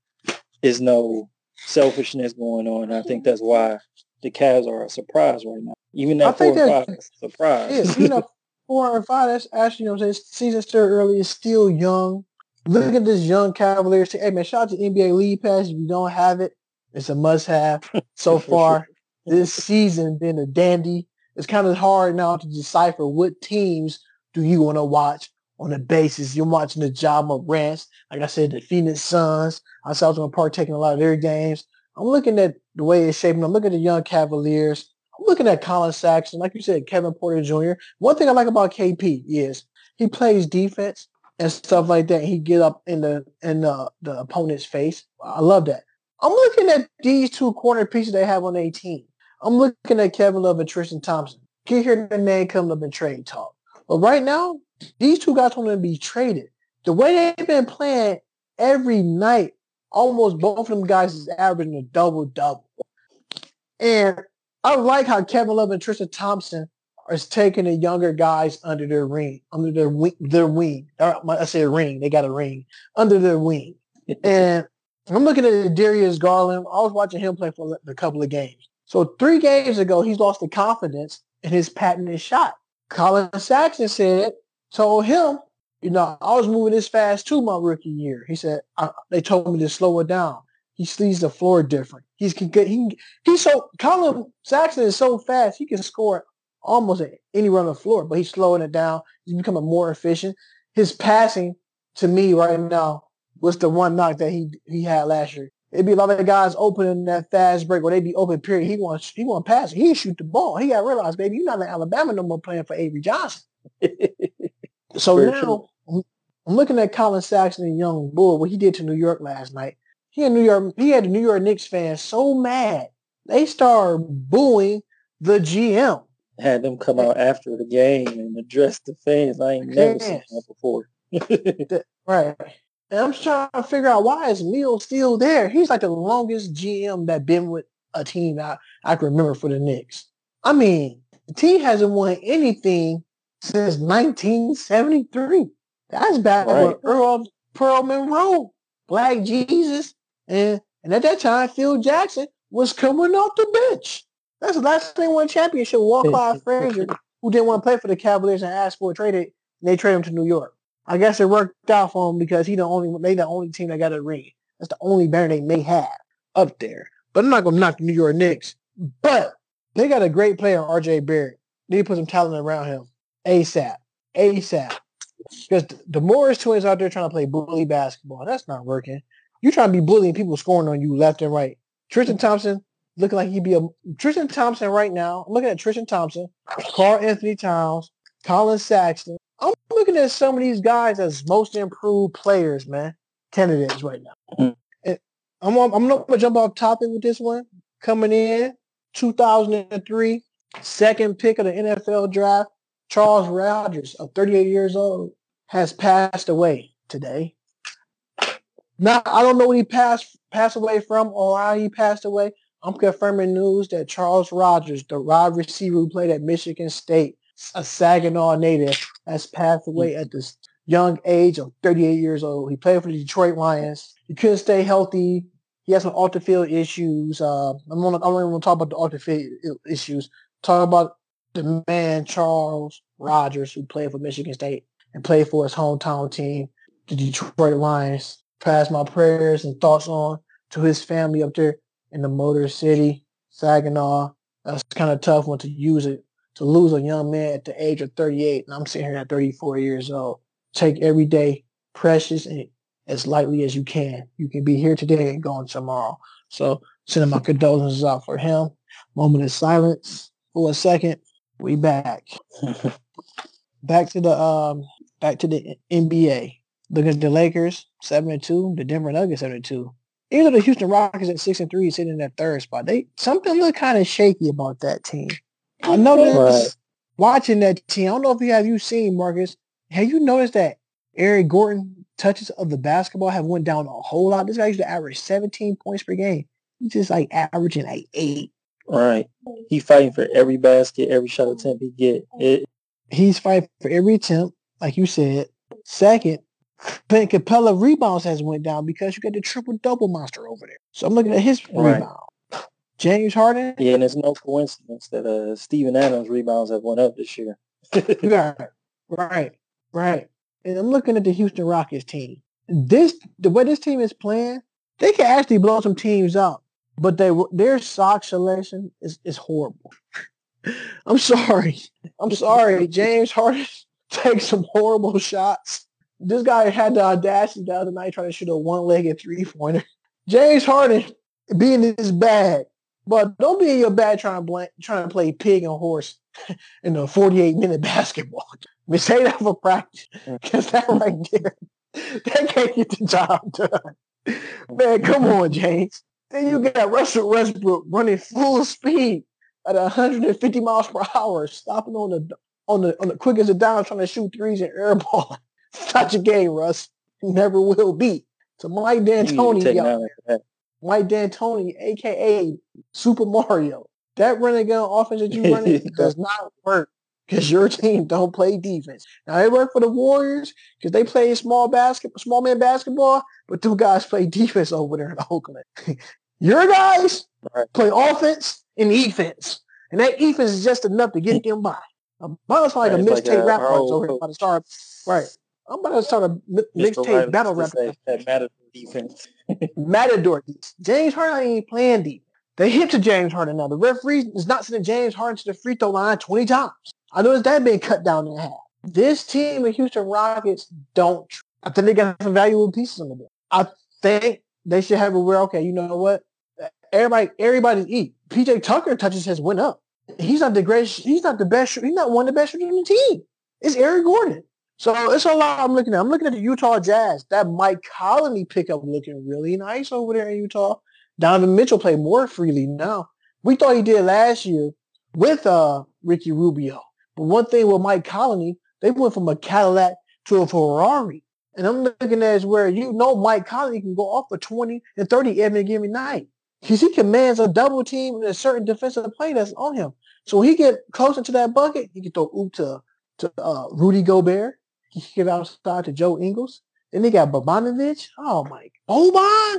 is no selfishness going on. I think that's why the Cavs are a surprise right now. Even that four and five surprise. Yeah, you know, four and five, that's actually, you know, this season still early, it's still young. Look at this young Cavaliers. Hey man, shout out to NBA League Pass. If you don't have it, it's a must have. So far, this season been a dandy. It's kind of hard now to decipher what teams do you want to watch on the basis you're watching the Ja Morant. Like I said, the Phoenix Suns. I saw them partaking a lot of their games. I'm looking at the way it's shaping. I'm looking at the young Cavaliers. I'm looking at Collin Sexton, Like you said, Kevin Porter Jr. One thing I like about KP is he plays defense, and stuff like that. He get up in the in the, the opponent's face. I love that. I'm looking at these two corner pieces they have on their team. I'm looking at Kevin Love and Tristan Thompson. Get hear the name coming up in trade talk. But right now, these two guys want to be traded. The way they've been playing every night, almost both of them guys is averaging a double double. And I like how Kevin Love and Tristan Thompson is taking the younger guys under their ring, under their wing, their wing. I say ring, they got a ring under their wing. and I'm looking at Darius Garland. I was watching him play for a couple of games. So three games ago, he's lost the confidence in his patented shot. Collin Sexton said, told him, you know, I was moving this fast too my rookie year. He said, they told me to slow it down. He sees the floor different. He's he, he's so Collin Sexton is so fast he can score almost at any run on the floor, but he's slowing it down. He's becoming more efficient. His passing to me right now was the one knock that he he had last year. It'd be a lot of guys opening that fast break or they'd be open period. He wants he want pass. He shoot the ball. He got to realize, baby, you're not in Alabama no more playing for Avery Johnson. so for now sure. I'm looking at Collin Sexton and Young Bull, what he did to New York last night. He had New York, he had the New York Knicks fans so mad. They started booing the GM had them come out after the game and address the fans. I ain't never seen that before. right. And I'm trying to figure out why is Neil still there? He's like the longest GM that been with a team I, I can remember for the Knicks. I mean, the team hasn't won anything since 1973. That's back right. when Earl um, Pearl Monroe, Black Jesus, and and at that time Phil Jackson was coming off the bench. That's the last thing won championship. Walt Clyde Frazier, who didn't want to play for the Cavaliers and asked for a trade, and they traded him to New York. I guess it worked out for him because he the only they the only team that got a ring. That's the only banner they may have up there. But I'm not gonna knock the New York Knicks. But they got a great player, RJ Barrett. They put some talent around him. ASAP. ASAP. Because the Morris twins out there trying to play bully basketball. That's not working. You're trying to be bullying people scoring on you left and right. Tristan Thompson, looking like he'd be a Tristan Thompson right now. I'm looking at Tristan Thompson, Karl-Anthony Towns, Collin Sexton. I'm looking at some of these guys as most improved players, man. Candidates right now. I'm I'm not gonna jump off topic with this one. Coming in 2003, second pick of the NFL draft, Charles Rogers, of 38 years old, has passed away today. Now I don't know what he passed passed away from or how he passed away, I'm confirming news that Charles Rogers, the wide receiver who played at Michigan State, a Saginaw native, has passed away at this young age of 38 years old. He played for the Detroit Lions. He couldn't stay healthy. He has some off the field issues. Uh, I'm not, I don't even want to talk about the off the field issues. Talk about the man Charles Rogers who played for Michigan State and played for his hometown team, the Detroit Lions. Pass my prayers and thoughts on to his family up there in the Motor City, Saginaw. That's kind of tough one to use it to lose a young man at the age of 38, and I'm sitting here at 34 years old. Take every day precious and as lightly as you can. You can be here today and gone tomorrow. So sending my condolences out for him. Moment of silence for a second. We back. back to the um back to the NBA. Look at the Lakers, seven and two, the Denver Nuggets seven and two even though the Houston Rockets at six and three sitting in that third spot, they something look kind of shaky about that team. I noticed right. watching that team. I don't know if you have you seen Marcus. Have you noticed that Eric Gordon touches of the basketball have went down a whole lot? This guy used to average 17 points per game. He's just like averaging like eight. Right. He's fighting for every basket, every shot attempt he get. It, He's fighting for every attempt, like you said. Second, Clint Capela rebounds has went down because you got the triple double monster over there. So I'm looking at his right. rebound. James Harden. Yeah, and it's no coincidence that uh Steven Adams rebounds have went up this year. right, right, right. And I'm looking at the Houston Rockets team. This the way this team is playing, they can actually blow some teams up, but they their sock selection is is horrible. I'm sorry. I'm sorry. James Harden takes some horrible shots this guy had the audacity the other night trying to shoot a one-legged three-pointer. James Harden being in his bag, but don't be in your bag trying to blank, trying to play pig and horse in a 48-minute basketball. We say that for practice because that right there, that can't get the job done. Man, come on, James. Then you got Russell Westbrook running full speed at 150 miles per hour, stopping on the on the on the quickest of down, trying to shoot threes and airball. It's not your game, Russ. Never will be. So Mike D'Antoni, y'all, Mike D'Antoni, aka Super Mario, that running gun offense that you running does not work because your team don't play defense. Now they work for the Warriors because they play small basket, small man basketball, but two guys play defense over there in Oakland. your guys play offense and defense, and that defense is just enough to get them by. I'm about to like right, a mixtape like rap over here about to start. Right. I'm about to start a mixtape battle rap. Matador defense. Matador. James Harden ain't playing deep. They hit to James Harden now. The referee is not sending James Harden to the free throw line 20 times. I noticed that being cut down in half. This team, the Houston Rockets, don't. I think they got some valuable pieces on the bench. I think they should have a where, okay, you know what? Everybody, everybody's eat. PJ Tucker touches has went up. He's not the greatest. He's not the best. He's not one of the best shooters on the team. It's Eric Gordon. So it's a lot I'm looking at. I'm looking at the Utah Jazz. That Mike Conley pickup looking really nice over there in Utah. Donovan Mitchell played more freely now. We thought he did last year with uh, Ricky Rubio. But one thing with Mike Conley, they went from a Cadillac to a Ferrari. And I'm looking at is where you know Mike Conley can go off for 20 and 30 every given night. Because he commands a double team and a certain defensive play that's on him. So when he get closer to that bucket, he can throw oop to, to uh, Rudy Gobert. He can give outside to Joe Ingles. Then they got Bogdanovic. Oh my, Boban,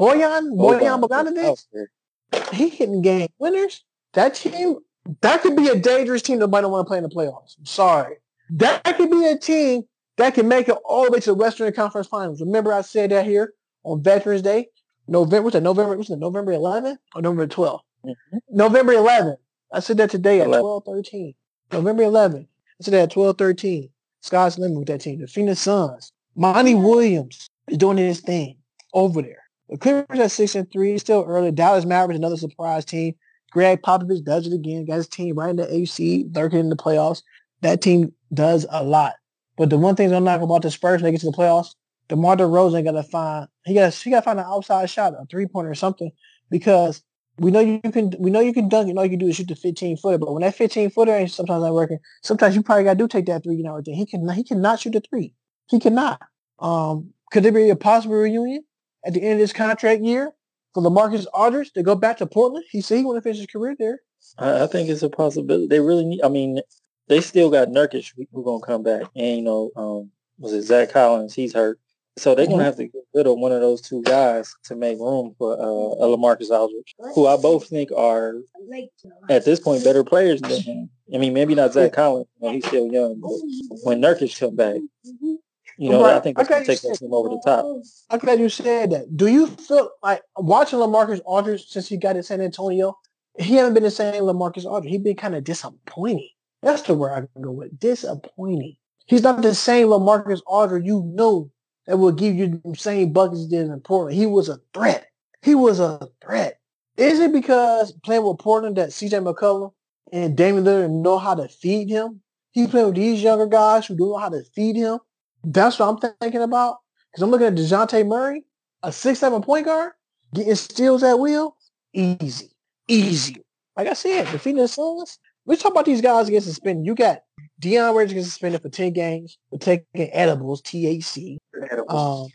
Boyan, Boyan Bogdanovic. He hitting game winners. That team, that could be a dangerous team that might not want to play in the playoffs. I'm sorry. That could be a team that can make it all the way to the Western Conference Finals. Remember, I said that here on Veterans Day, November. Was it November? Was it November 11th or November 12th? Mm-hmm. November 11th. I said that today at 12 13. November 11th. I said that at 12 13. Sky's limit with that team. The Phoenix Suns. Monty Williams is doing his thing over there. The Clippers at six and three, still early. Dallas Mavericks, another surprise team. Gregg Popovich does it again. Got his team right in the AC, lurking in the playoffs. That team does a lot. But the one thing I'm not about the Spurs when they get to the playoffs, DeMar DeRozan got to find he got he got to find an outside shot, a three pointer or something, because we know you can we know you can dunk. You know you can do is shoot the 15 footer, but when that 15 footer ain't sometimes not working, sometimes you probably got to do take that three. You know, he can he cannot shoot the three. He cannot. Um, could there be a possible reunion at the end of this contract year for LaMarcus Aldridge to go back to Portland? He said he want to finish his career there. I, I, think it's a possibility. They really need. I mean, they still got Nurkic who gonna come back, and you know, um, was it Zach Collins? He's hurt. So they're gonna mm-hmm. have to get rid of one of those two guys to make room for uh, LaMarcus Aldridge, who I both think are at this point better players than him. I mean, maybe not Zach Collins, you know, he's still young, but when Nurkic come back, you know, right. I think that's gonna take that team over the top. I'm glad you said that. Do you feel like watching LaMarcus Aldridge since he got in San Antonio? He haven't been the same LaMarcus Aldridge. He's been kind of disappointing. That's the word I can go with. Disappointing. He's not the same LaMarcus Aldridge you know that will give you the same buckets did in Portland. He was a threat. He was a threat. Is it because playing with Portland that CJ McCollum and Damian Lillard know how to feed him? He's playing with these younger guys who don't know how to feed him. That's what I'm thinking about. Because I'm looking at DeJounte Murray, a six-seven point guard, getting steals at will. Easy. Easy. Like I said, the Phoenix Suns, we talk about these guys getting suspended. You got Dion Waiters gets suspended for 10 games for taking edibles, THC. Um,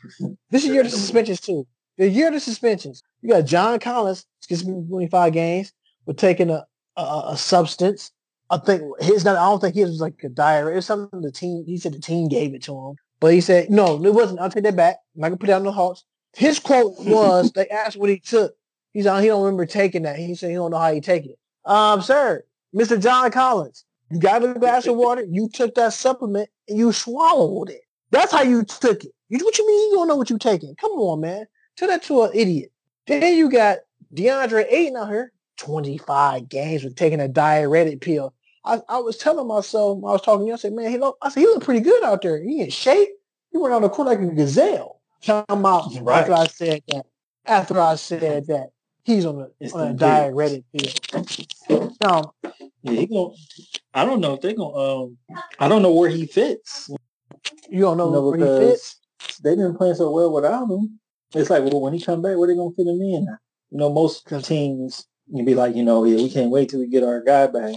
this is year of suspensions too. The year of the suspensions. You got John Collins gets 25 games for taking a, a, a substance. I think his not. I don't think his was like a diarrhea. It was something the team. He said the team gave it to him, but he said no, it wasn't. I'll take that back. I'm not gonna put it on the Hawks. His quote was, "They asked what he took. He's on. He don't remember taking that. He said he don't know how he take it. Um, sir, Mr. John Collins, you got a glass of water. You took that supplement and you swallowed it. That's how you took it. You, what you mean you don't know what you're taking? Come on, man. Tell that to an idiot. Then you got DeAndre Ayton out here, 25 games with taking a diuretic pill. I, I was telling myself, I was talking to you, I said, man, he look, I said, he look pretty good out there. He in shape. He went on the court like a gazelle. Come out right. after I said that. After I said that, he's on a, on a diuretic pill. Now, yeah, he gonna I don't know if they're gonna. Um, I don't know where he fits. You don't know, You know, where he fits. They didn't playing so well without him. It's like, well, when he come back, where they gonna fit him in? You know, most teams you be like, you know, yeah, we can't wait till we get our guy back.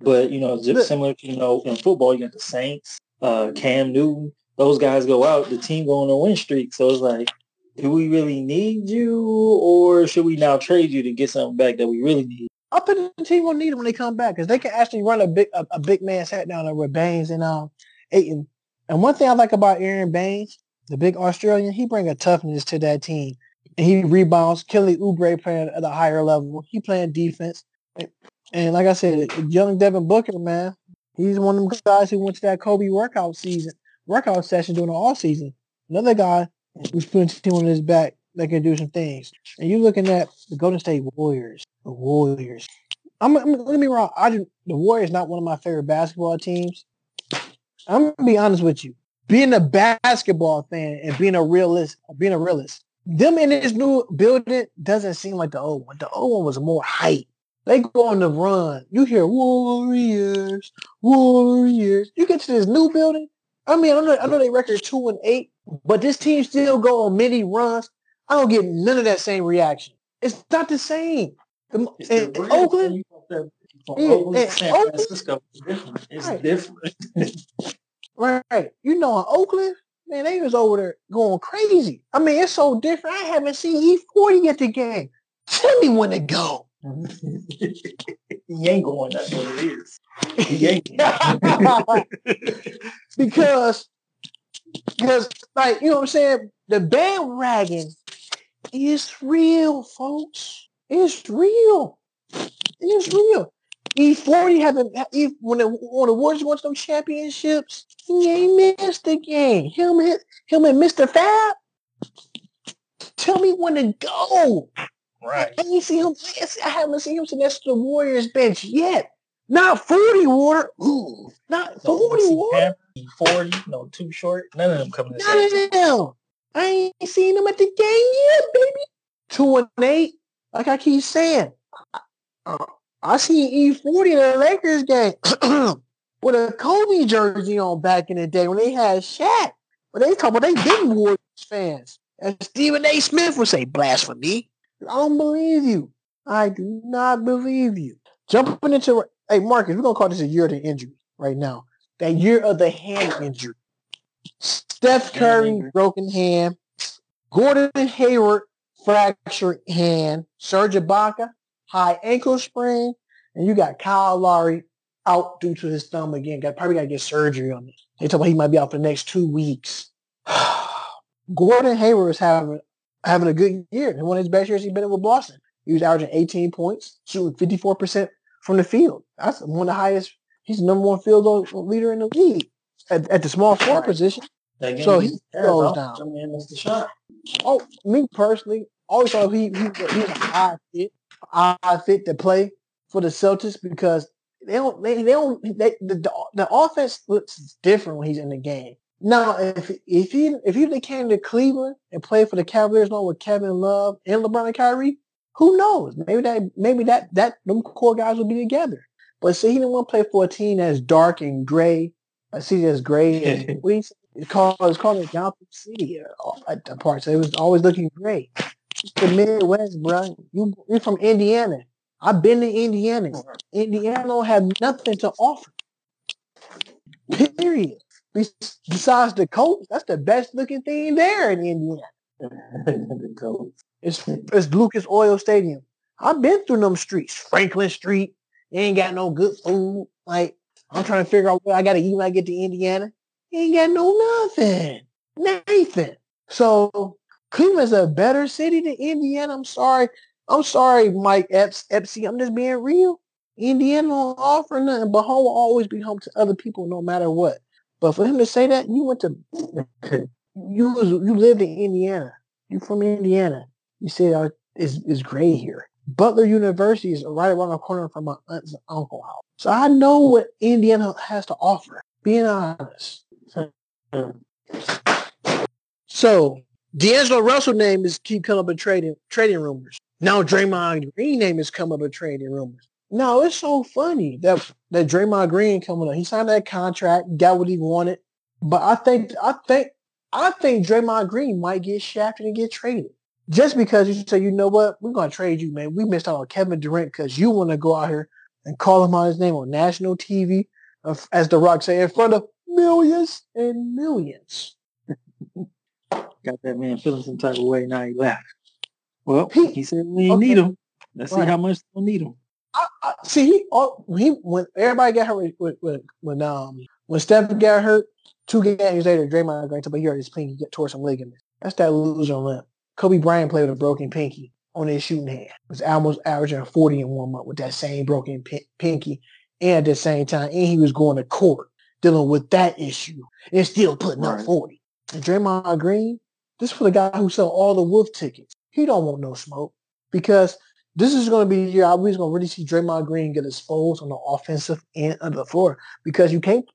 But you know, just similar you know, in football, you got the Saints, uh, Cam Newton. Those guys go out, the team go on a win streak. So it's like, do we really need you, or should we now trade you to get something back that we really need? I bet the team will need them when they come back because they can actually run a big a, a big man hat down there with Baynes and um Ayton. And one thing I like about Aron Baynes, the big Australian, he bring a toughness to that team. And he rebounds. Kelly Oubre playing at a higher level. He playing defense. And, like I said, young Devin Booker, man, he's one of them guys who went to that Kobe workout season, workout session during the off season. Another guy who's putting team on his back that can do some things. And you're looking at the Golden State Warriors. The Warriors. I'm, I'm get me wrong. I do, the Warriors not one of my favorite basketball teams. I'm gonna be honest with you. Being a basketball fan and being a realist, being a realist, them in this new building doesn't seem like the old one. The old one was more hype. They go on the run. You hear Warriors, Warriors. You get to this new building. I mean, I know, I know they record two and eight, but this team still go on many runs. I don't get none of that same reaction. It's not the same. The, It's in, the Oakland, you got that- from Yeah, Oakland San Oakland- Francisco, it's different. It's Right. different. Right. You know, in Oakland, man, they was over there going crazy. I mean, it's so different. I haven't seen E40 at the game. Tell me when to go. he ain't going. That's what it is. He ain't. because, because, like, you know what I'm saying? The bandwagon is real, folks. It's real. It's real. E40 haven't E when the when the Warriors won some championships, he ain't missed the game. Him him and Mr. Fab. Tell me when to go. Right. I ain't see him. I haven't seen him sit next to the Warriors bench yet. Not 40 water. Ooh, not No 40 Wesley water. Hammer, Forty, no, too short. None of them coming to None of them. I ain't seen them at the game yet, baby. Two and eight. Like I keep saying. Uh, I seen E40 in the Lakers game with a Kobe jersey on back in the day when they had Shaq. But they talk about they big Warriors fans. As Stephen A. Smith would say, blasphemy. I don't believe you. I do not believe you. Jumping into hey Marcus, we're gonna call this a year of the injury right now. That year of the hand injury. Steph Curry broken hand. Gordon Hayward fractured hand. Serge Ibaka high ankle sprain, and you got Kyle Lowry out due to his thumb again. Got probably got to get surgery on it. They talk about he might be out for the next two weeks. Gordon Hayward is having having a good year. And one of his best years he's been in with Boston. He was averaging 18 points, shooting 54% from the field. That's one of the highest. He's the number one field goal leader in the league at, at the small forward position. So he goes down. I missed the shot. Oh, me personally, always thought he he he was an odd fit, odd fit to play for the Celtics because they don't they, they don't they, the, the the offense looks different when he's in the game. Now, if if he if he came to Cleveland and played for the Cavaliers along with Kevin Love and LeBron and Kyrie, who knows? Maybe that maybe that that them core guys would be together. But see, he didn't want to play for a team that's dark and gray. I see that's gray and we it's called it's called it Gotham City uh, at the parts. It was always looking great. It's the Midwest, bro. You you're from Indiana. I've been to Indiana. Indiana don't have nothing to offer. Period. Bes- Besides the coach, that's the best looking thing there in Indiana. the coach. It's it's Lucas Oil Stadium. I've been through them streets. Franklin Street. You ain't got no good food. Like I'm trying to figure out what I gotta eat when I get to Indiana. Ain't got no nothing. Nathan. So Cleveland's a better city than Indiana. I'm sorry. I'm sorry, Mike Epps, Epsy. I'm just being real. Indiana don't offer nothing, but home will always be home to other people no matter what. But for him to say that, you went to you was you lived in Indiana. You from Indiana. You said uh, it's, it's great here. Butler University is right around the corner from my aunt's uncle house. So I know what Indiana has to offer. Being honest. So D'Angelo Russell name is keep coming up in trading trading rumors. Now Draymond Green name is come up in trading rumors. No, it's so funny that that Draymond Green coming up. He signed that contract, got what he wanted. But I think I think I think Draymond Green might get shafted and get traded. Just because you say, you know what, we're gonna trade you, man. We missed out on Kevin Durant because you want to go out here and call him on his name on national TV, as The Rock say, in front of millions and millions. Got that man feeling some type of way. Now he left. Well, he, he said we okay. need him. Let's right. see how much we need him. I, see, he, all, he when everybody got hurt when, when, when um when Steph got hurt, two games later, Draymond to but he his pinky, get tore some ligaments. That's that loser limp. Kobe Bryant played with a broken pinky on his shooting hand. Was almost averaging 40 in one month with that same broken pinky, and at the same time, and he was going to court dealing with that issue and still putting right. up 40. And Draymond Green, this for the guy who sold all the wolf tickets. He don't want no smoke because this is going to be the year we're going to really see Draymond Green get exposed on the offensive end of the floor because you can't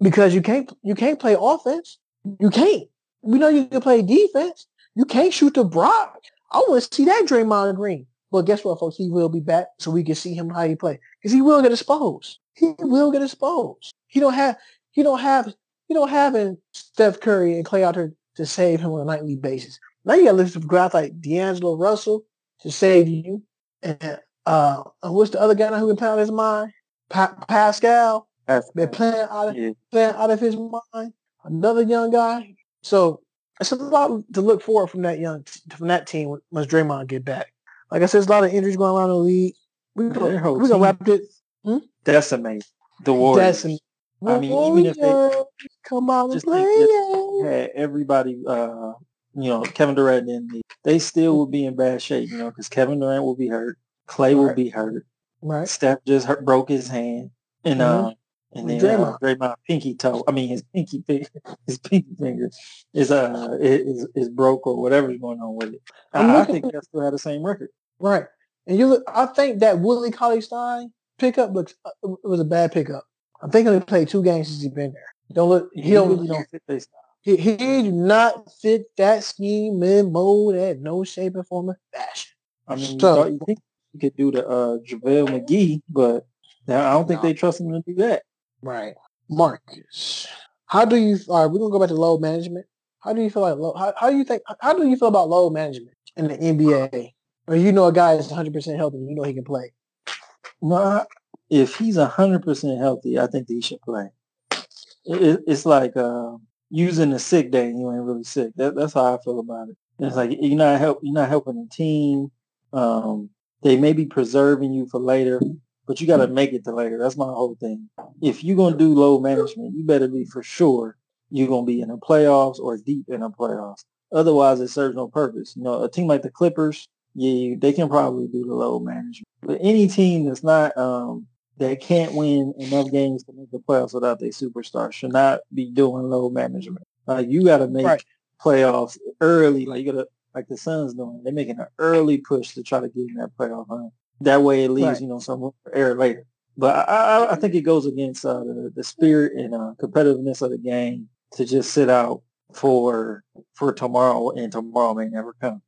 because you can't you can't play offense. You can't. We know you can play defense. You can't shoot the Brock. I want to see that Draymond Green. But guess what, folks? He will be back so we can see him how he play because he will get exposed. He will get exposed. He don't have he don't have he don't have Steph Curry and Klay out there to save him on a nightly basis. Now you got to listen to guys like D'Angelo Russell to save you. And uh, what's the other guy now who can playing out his mind? Pa- Pascal. Pascal. Been playing out of yeah. playing out of his mind. Another young guy. So it's a lot to look forward from that young from that team once Draymond get back. Like I said, there's a lot of injuries going around the league. We we gonna wrap it. Hmm? Decimate the Warriors. Decimate. I mean, even if they come out and play, had everybody, uh, you know, Kevin Durant in the, they still would be in bad shape, you know, because Kevin Durant will be hurt, right. will be hurt, right? Steph just hurt, broke his hand, and mm-hmm. uh, and then Draymond. Uh, Draymond pinky toe, I mean his pinky finger, his pinky finger is uh is is broke or whatever's going on with it. I, I think they still had the same record, right? And you look, I think that Willie Cauley Stein pickup looks uh, it was a bad pickup. I'm thinking he played two games since he's been there. Don't look. He, he don't. Really don't fit their style. He, he do not fit that scheme and mold at no shape or form or fashion. I mean, so, you, think you could do the uh, JaVale McGee, but I don't think no. they trust him to do that. Right, Marcus. How do you? All right, we're gonna go back to load management. How do you feel like low? How, how do you think? How do you feel about load management in the NBA? Or you know a guy is 100 percent healthy, you know he can play. Well, if he's hundred percent healthy, I think that he should play. It, it's like uh, using a sick day you ain't really sick. That, that's how I feel about it. It's like you're not help you're not helping the team. Um, they may be preserving you for later, but you got to make it to later. That's my whole thing. If you're gonna do load management, you better be for sure you're gonna be in the playoffs or deep in the playoffs. Otherwise, it serves no purpose. You know, a team like the Clippers, yeah, they can probably do the load management. But any team that's not um, that can't win enough games to make the playoffs without their superstar should not be doing load management. Like you got to make right. playoffs early. Like you got to, like the Suns doing. They're making an early push to try to get in that playoff hunt. That way it leaves right. you know some air later. But I, I, think it goes against uh, the, the spirit and uh, competitiveness of the game to just sit out for for tomorrow, and tomorrow may never come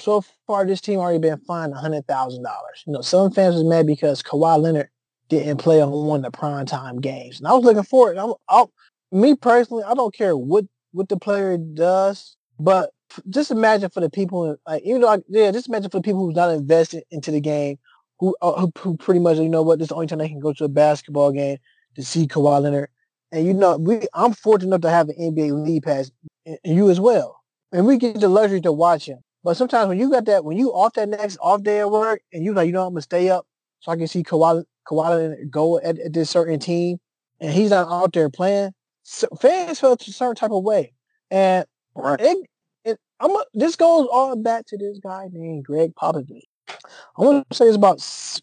so far this team already been fined hundred thousand dollars. You know, some fans was mad because Kawhi Leonard didn't play on one of the primetime games. And I was looking forward. I'm, I'll, me personally, I don't care what what the player does, but just imagine for the people, like even though, I, yeah, just imagine for the people who's not invested into the game, who, uh, who, who pretty much, you know what, this is the only time they can go to a basketball game to see Kawhi Leonard. And you know, we I'm fortunate enough to have an NBA league pass, and you as well, and we get the luxury to watch him. But sometimes when you got that, when you off that next off day at work, and you like, you know, I'm gonna stay up so I can see Kawhi Kawhi go at, at, this certain team, and he's not out there playing, so fans felt a certain type of way, and right. it, it, I'm a, this goes all back to this guy named Gregg Popovich. I want to say it's about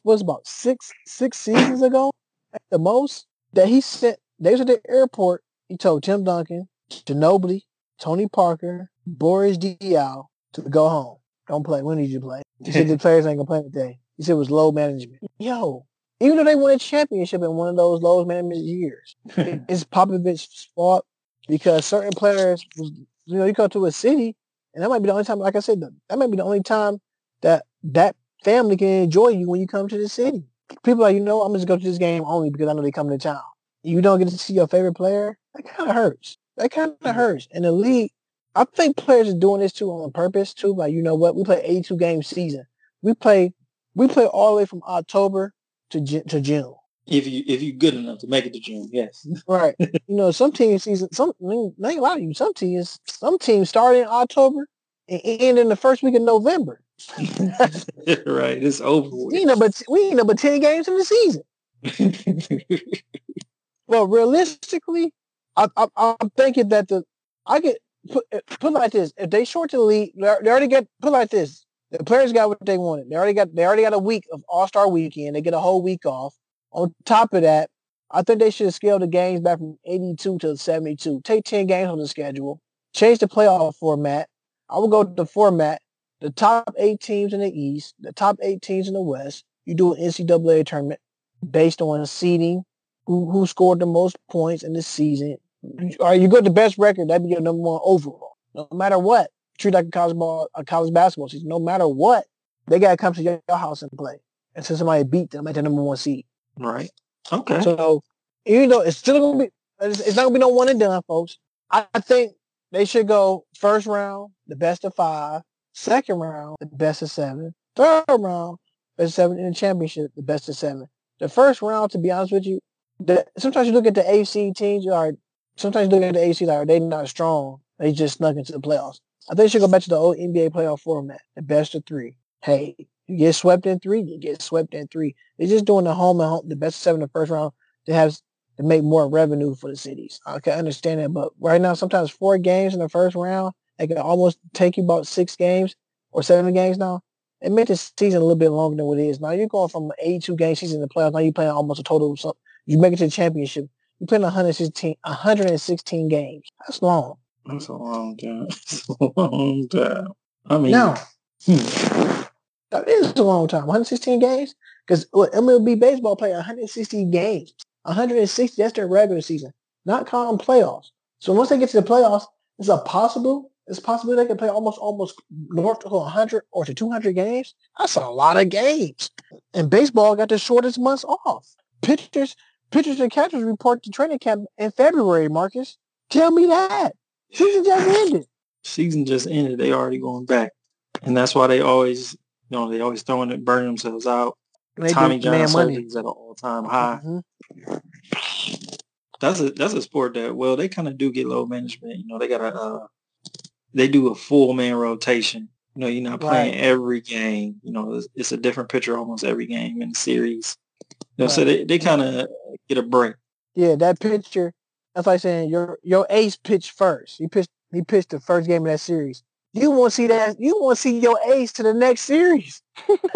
was about six six seasons ago at the most that he sent. They was at the airport. He told Tim Duncan, Ginobili, Tony Parker, Boris Diaw to go home. Don't play. When did you play? He said the players ain't gonna play today. He said it was load management. Yo, even though they won a championship in one of those load management years, it's Popovich's fault because certain players, was, you know, you go to a city, and that might be the only time. Like I said, that might be the only time that that family can enjoy you when you come to the city. People are like, you know, I'm just go to this game only because I know they come to town. You don't get to see your favorite player. That kind of hurts. That kind of hurts. And the league, I think players are doing this too on purpose too. Like, you know what? We play 82 game season. We play, we play all the way from October to to June. If you if you're good enough to make it to June, yes. Right. you know, some teams season some I mean, not a lot of you. Some teams some teams start in October and end in the first week of November. right. It's over. With. We know, but we know, but ten games in the season. well, realistically, I, I, I'm thinking that the I get put eh, put like this: if they short the league, they already get put like this. The players got what they wanted. They already got they already got a week of All Star Weekend. They get a whole week off. On top of that, I think they should scale the games back from 82 to 72. Take 10 games on the schedule. Change the playoff format. I would go to the format. The top eight teams in the East, the top eight teams in the West. You do an NCAA tournament based on seeding, who, who scored the most points in the season. Or you got the best record, that'd be your number one overall. No matter what, treat like a college ball, a college basketball season. No matter what, they gotta come to your, your house and play until somebody beat them at the number one seed. Right. Okay. So even though it's still gonna be, it's, it's not gonna be no one and done, folks. I, I think they should go first round, the best of five, second round, the best of seven, third round, best of seven, in the championship, the best of seven. The first round, to be honest with you, the, sometimes you look at the AC teams, are sometimes you look at the AC like, they're not strong? They just snuck into the playoffs. I think you should go back to the old NBA playoff format, the best of three. Hey, you get swept in three, you get swept in three. They're just doing the home and home, the best seven in the first round to have to make more revenue for the cities. I can understand that, but right now, sometimes four games in the first round, they can almost take you about six games or seven games now. It made the season a little bit longer than what it is. Now you're going from an 82 game season the playoffs. Now you're playing almost a total of. You make it to the championship. You're playing 116, 116 games. That's long. That's a long time. It's a long time. I mean, now, hmm. that is a long time. 116 games? Because MLB baseball play 160 games. 160, that's their regular season, not counting playoffs. So once they get to the playoffs, it's a possible, it's possible they can play almost almost north to 100 or to 200 games. That's a lot of games. And baseball got the shortest months off. Pitchers, pitchers and catchers report to training camp in February, Marcus. Tell me that. Season just ended. Season just ended. They already going back. And that's why they always, you know, they always throwing it, burning themselves out. Tommy John surgeries at an all time high. Mm-hmm. That's a that's a sport that well they kind of do get load management. You know they got a uh, they do a full man rotation. You know you're not playing right. every game. You know it's, it's, a different pitcher almost every game in the series. You know, right. so they, they kind of get a break. Yeah, that pitcher. That's like saying your your ace pitched first. He pitched he pitched the first game of that series. You want to see that? You want to see your ace to the next series.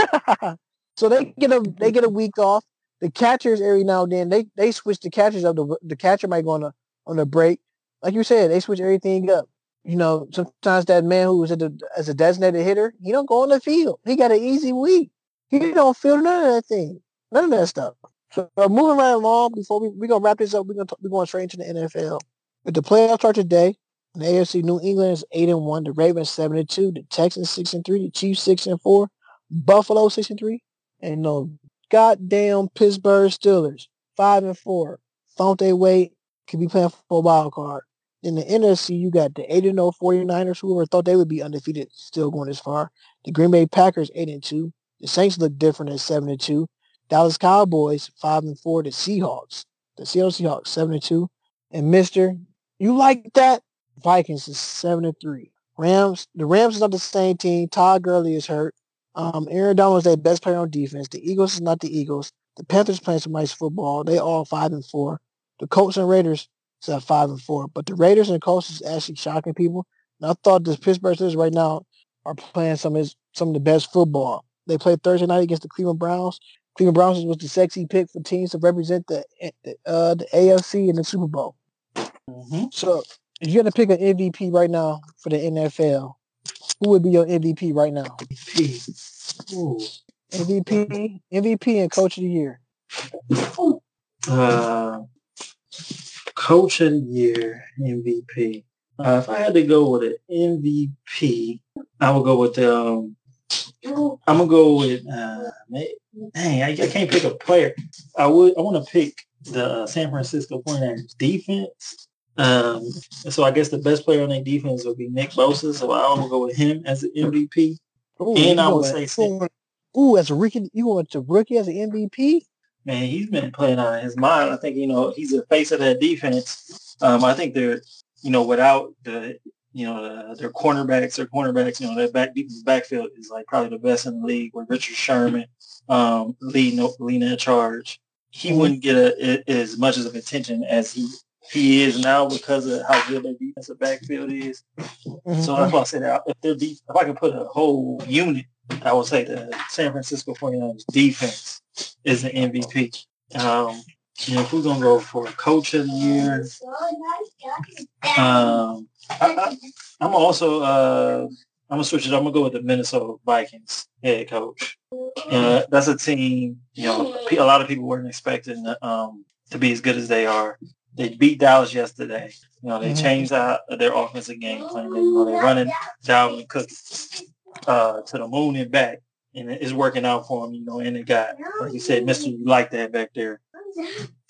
so they get a they get a week off the catchers every now and then they they switch the catchers up. The the catcher might go on a on a break, like you said, they switch everything up. You know, sometimes that man who was at the as a designated hitter, he don't go on the field. He got an easy week. He don't feel none of that thing, none of that stuff. So moving right along, before we we gonna wrap this up, we're gonna we going straight into the NFL. The playoffs start today. The AFC, New England is eight and one. The Ravens seven and two. The Texans six and three. The Chiefs six and four. Buffalo six and three. And know, goddamn Pittsburgh Steelers, five and four. Found their way, could be playing for a wild card. In the NFC, you got the 8 0 49ers, whoever thought they would be undefeated, still going this far. The Green Bay Packers, 8 and 2. The Saints look different at 7 and 2. Dallas Cowboys, 5 and 4. The Seahawks, the Seattle Seahawks, 7 and 2. And Mister, you like that? Vikings is 7 and 3. Rams, the Rams is not the same team. Todd Gurley is hurt. Um, Aaron Donald is their best player on defense. The Eagles is not the Eagles. The Panthers playing some nice football. They all five and four. The Colts and Raiders is at five and four. But the Raiders and the Colts is actually shocking people. And I thought the Pittsburgh Steelers right now are playing some of his, some of the best football. They played Thursday night against the Cleveland Browns. Cleveland Browns was the sexy pick for teams to represent the uh, the AFC in the Super Bowl. Mm-hmm. So if you had to pick an MVP right now for the NFL, who would be your MVP right now? MVP. Ooh. MVP, MVP, and Coach of the Year. Uh, Coach of the Year, MVP. Uh, if I had to go with an MVP, I would go with um, I'm gonna go with. Uh, dang, I, I can't pick a player. I would. I want to pick the uh, San Francisco 49ers defense. Um, so I guess the best player on their defense would be Nick Bosa. So I'm gonna go with him as the MVP. Ooh, and I would say, ooh, as a rookie, you want to rookie as an MVP? Man, he's been playing on his mind. I think you know he's the face of that defense. Um, I think they're you know without the you know, uh, their cornerbacks, their cornerbacks, you know, their back backfield is like probably the best in the league with Richard Sherman um, leading leading that charge. He mm-hmm. wouldn't get a, a, as much of attention as he he is now because of how good their defensive backfield is. Mm-hmm. So that's why I said if deep, if I could put a whole unit, I would say the San Francisco 49ers defense is the MVP. Um, and if we're gonna go for a coach of the year, um, I, am also uh, I'm gonna switch it. I'm gonna go with the Minnesota Vikings head coach. Uh, that's a team. You know, a lot of people weren't expecting um, to be as good as they are. They beat Dallas yesterday. You know, they mm-hmm. changed out their offensive game plan. They, you know, they're running Dalvin Cook uh, to the moon and back, and it's working out for them. You know, and they got, like you said, Mister, you like that back there,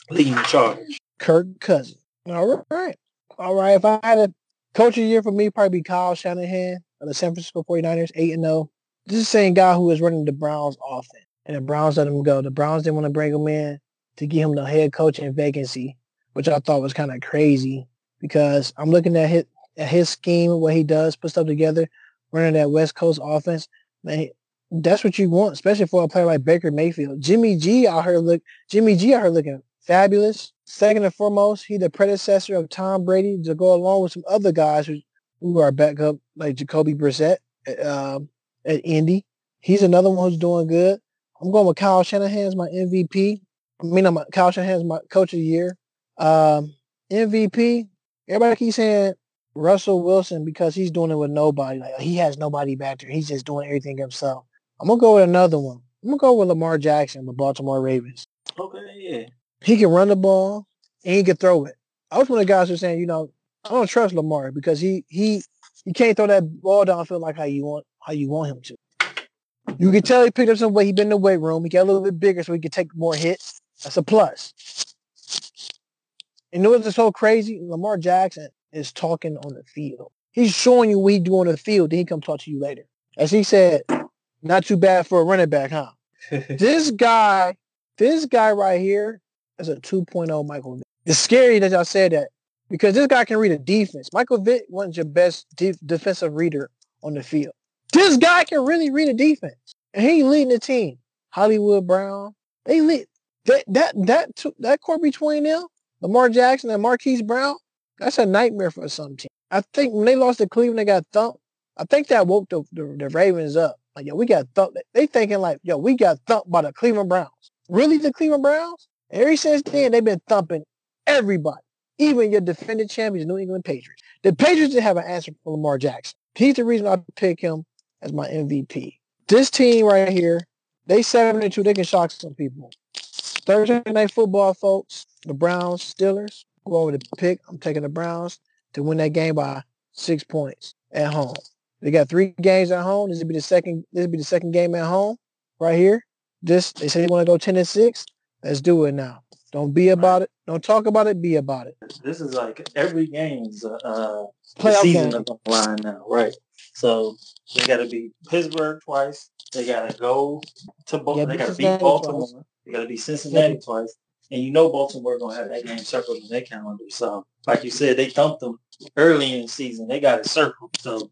leading the charge. Kirk Cousins. All right, all right. If I had a Coach of the year for me probably be Kyle Shanahan of the San Francisco 49ers, 8 and 0. This is the same guy who was running the Browns offense. And the Browns let him go. The Browns didn't want to bring him in to give him the head coaching vacancy, which I thought was kind of crazy because I'm looking at his, at his scheme, what he does, put stuff together, running that West Coast offense. Man, that's what you want, especially for a player like Baker Mayfield. Jimmy G out here look Jimmy G out here looking fabulous. Second and foremost, he's the predecessor of Tom Brady to go along with some other guys who, who are backup like Jacoby Brissett um, at Indy. He's another one who's doing good. I'm going with Kyle Shanahan as my MVP. I mean, I'm Kyle Shanahan as my coach of the year. Um, MVP, everybody keeps saying Russell Wilson because he's doing it with nobody. Like he has nobody back there. He's just doing everything himself. I'm gonna go with another one. I'm gonna go with Lamar Jackson, the Baltimore Ravens. Okay, yeah. He can run the ball and he can throw it. I was one of the guys who saying, you know, I don't trust Lamar because he he he can't throw that ball downfield like how you want how you want him to. You can tell he picked up some weight. He been in the weight room. He got a little bit bigger so he could take more hits. That's a plus. And what's so crazy? Lamar Jackson is talking on the field. He's showing you what he do on the field. Then he come talk to you later. As he said, not too bad for a running back, huh? this guy, this guy right here is a 2.0 Michael Vick. It's scary that y'all said that because this guy can read a defense. Michael Vick wasn't your best de- defensive reader on the field. This guy can really read a defense, and he leading the team. Hollywood Brown, they lead that that that that core between them, Lamar Jackson and Marquise Brown. That's a nightmare for some team. I think when they lost to Cleveland, they got thumped. I think that woke the, the, the Ravens up. Like, yo, we got thumped. They thinking like, yo, we got thumped by the Cleveland Browns. Really, the Cleveland Browns? Ever since then, they've been thumping everybody, even your defending champions, New England Patriots. The Patriots didn't have an answer for Lamar Jackson. He's the reason I pick him as my MVP. This team right here, they seven and two. They can shock some people. Thursday night football, folks. The Browns, Steelers. Go over the pick. I'm taking the Browns to win that game by six points at home. They got three games at home. This will be the second. This will be the second game at home, right here. This they say they want to go ten and six. Let's do it now. Don't be about it. Don't talk about it. Be about it. This is like every game's uh, uh playoff season game. on the line now, right? So they got to beat Pittsburgh twice. They got to go to Baltimore. Yeah, they got to beat Baltimore. Twice. They got to beat Cincinnati yeah. twice. And you know Baltimore gonna have that game circled in their calendar. So, like you said, they thumped them early in the season. They got it circled. So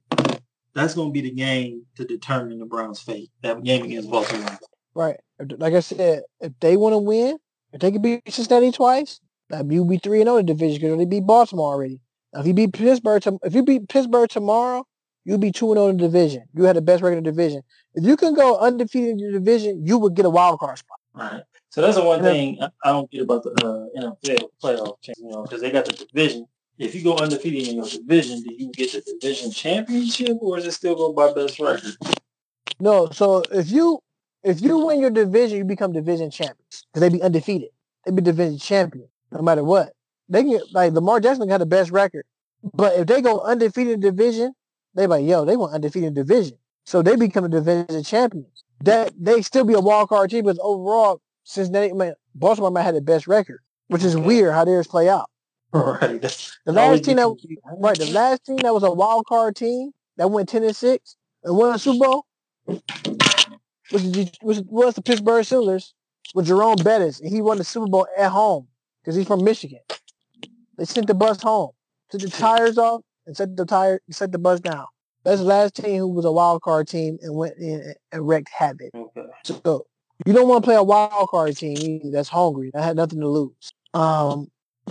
that's gonna be the game to determine the Browns' fate. That game against Baltimore. Right. Like I said, if they want to win, if they can beat Cincinnati twice, that you'll be three and zero oh in the division because they beat Baltimore already. Now, if you beat Pittsburgh, to, if you beat Pittsburgh tomorrow, you'll be two and zero oh in the division. You had the best record in the division. If you can go undefeated in your division, you would get a wild card spot. Right. So that's the one thing I don't get about the uh, NFL playoff, change, you know, because they got the division. If you go undefeated in your division, do you get the division championship, or is it still go by best record? No. So if you if you win your division, you become division champions because they be undefeated. They be division champion no matter what. They get like Lamar Jackson got the best record, but if they go undefeated in division, they like yo, they want undefeated division. So they become the division champions. That they still be a wild card team, but overall, Cincinnati, man, Baltimore might have the best record, which is weird how theirs play out. Right. The last team that right, the last team that was a wild card team that went ten and six and won a Super Bowl was the, was, was the Pittsburgh Steelers with Jerome Bettis, and he won the Super Bowl at home because he's from Michigan. They sent the bus home, took the tires off, and set the tire, set the bus down. That's the last team who was a wild card team and went in and wrecked havoc. Okay. So you don't want to play a wild card team either that's hungry. That had nothing to lose. Um,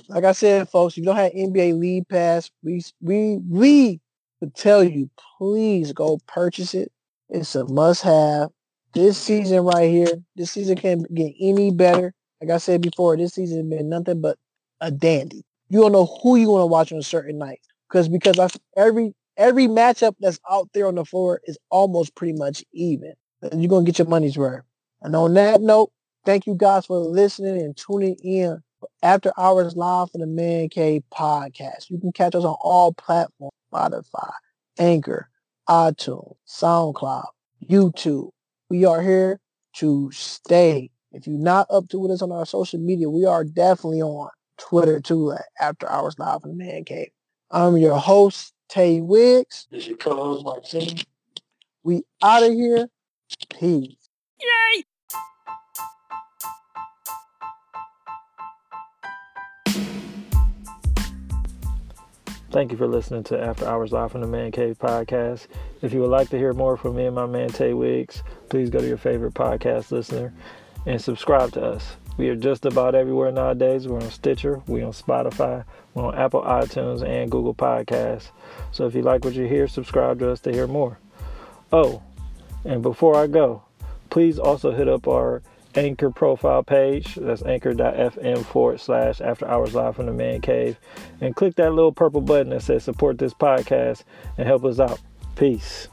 like I said, folks, if you don't have NBA League Pass, we we we would tell you please go purchase it. It's a must have. This season right here, this season can't get any better. Like I said before, this season has been nothing but a dandy. You don't know who you want to watch on a certain night because because I, every every matchup that's out there on the floor is almost pretty much even. You're gonna get your money's worth. And on that note, thank you guys for listening and tuning in after Hours Live for the Man Cave podcast. You can catch us on all platforms, Spotify, Anchor, iTunes, SoundCloud, YouTube. We are here to stay. If you're not up to with us on our social media, we are definitely on Twitter too After Hours Live for the Man Cave. I'm your host, Tay Wiggs. This is your co-host, Martin. We out of here. Peace. Yay! Thank you for listening to After Hours Live from the Man Cave podcast. If you would like to hear more from me and my man Tay Wiggs, please go to your favorite podcast listener and subscribe to us. We are just about everywhere nowadays. We're on Stitcher, we're on Spotify, we're on Apple iTunes and Google Podcasts. So if you like what you hear, subscribe to us to hear more. Oh, and before I go, please also hit up our Anchor profile page. That's anchor.fm forward slash after hours live from the man cave. And click that little purple button that says support this podcast and help us out. Peace.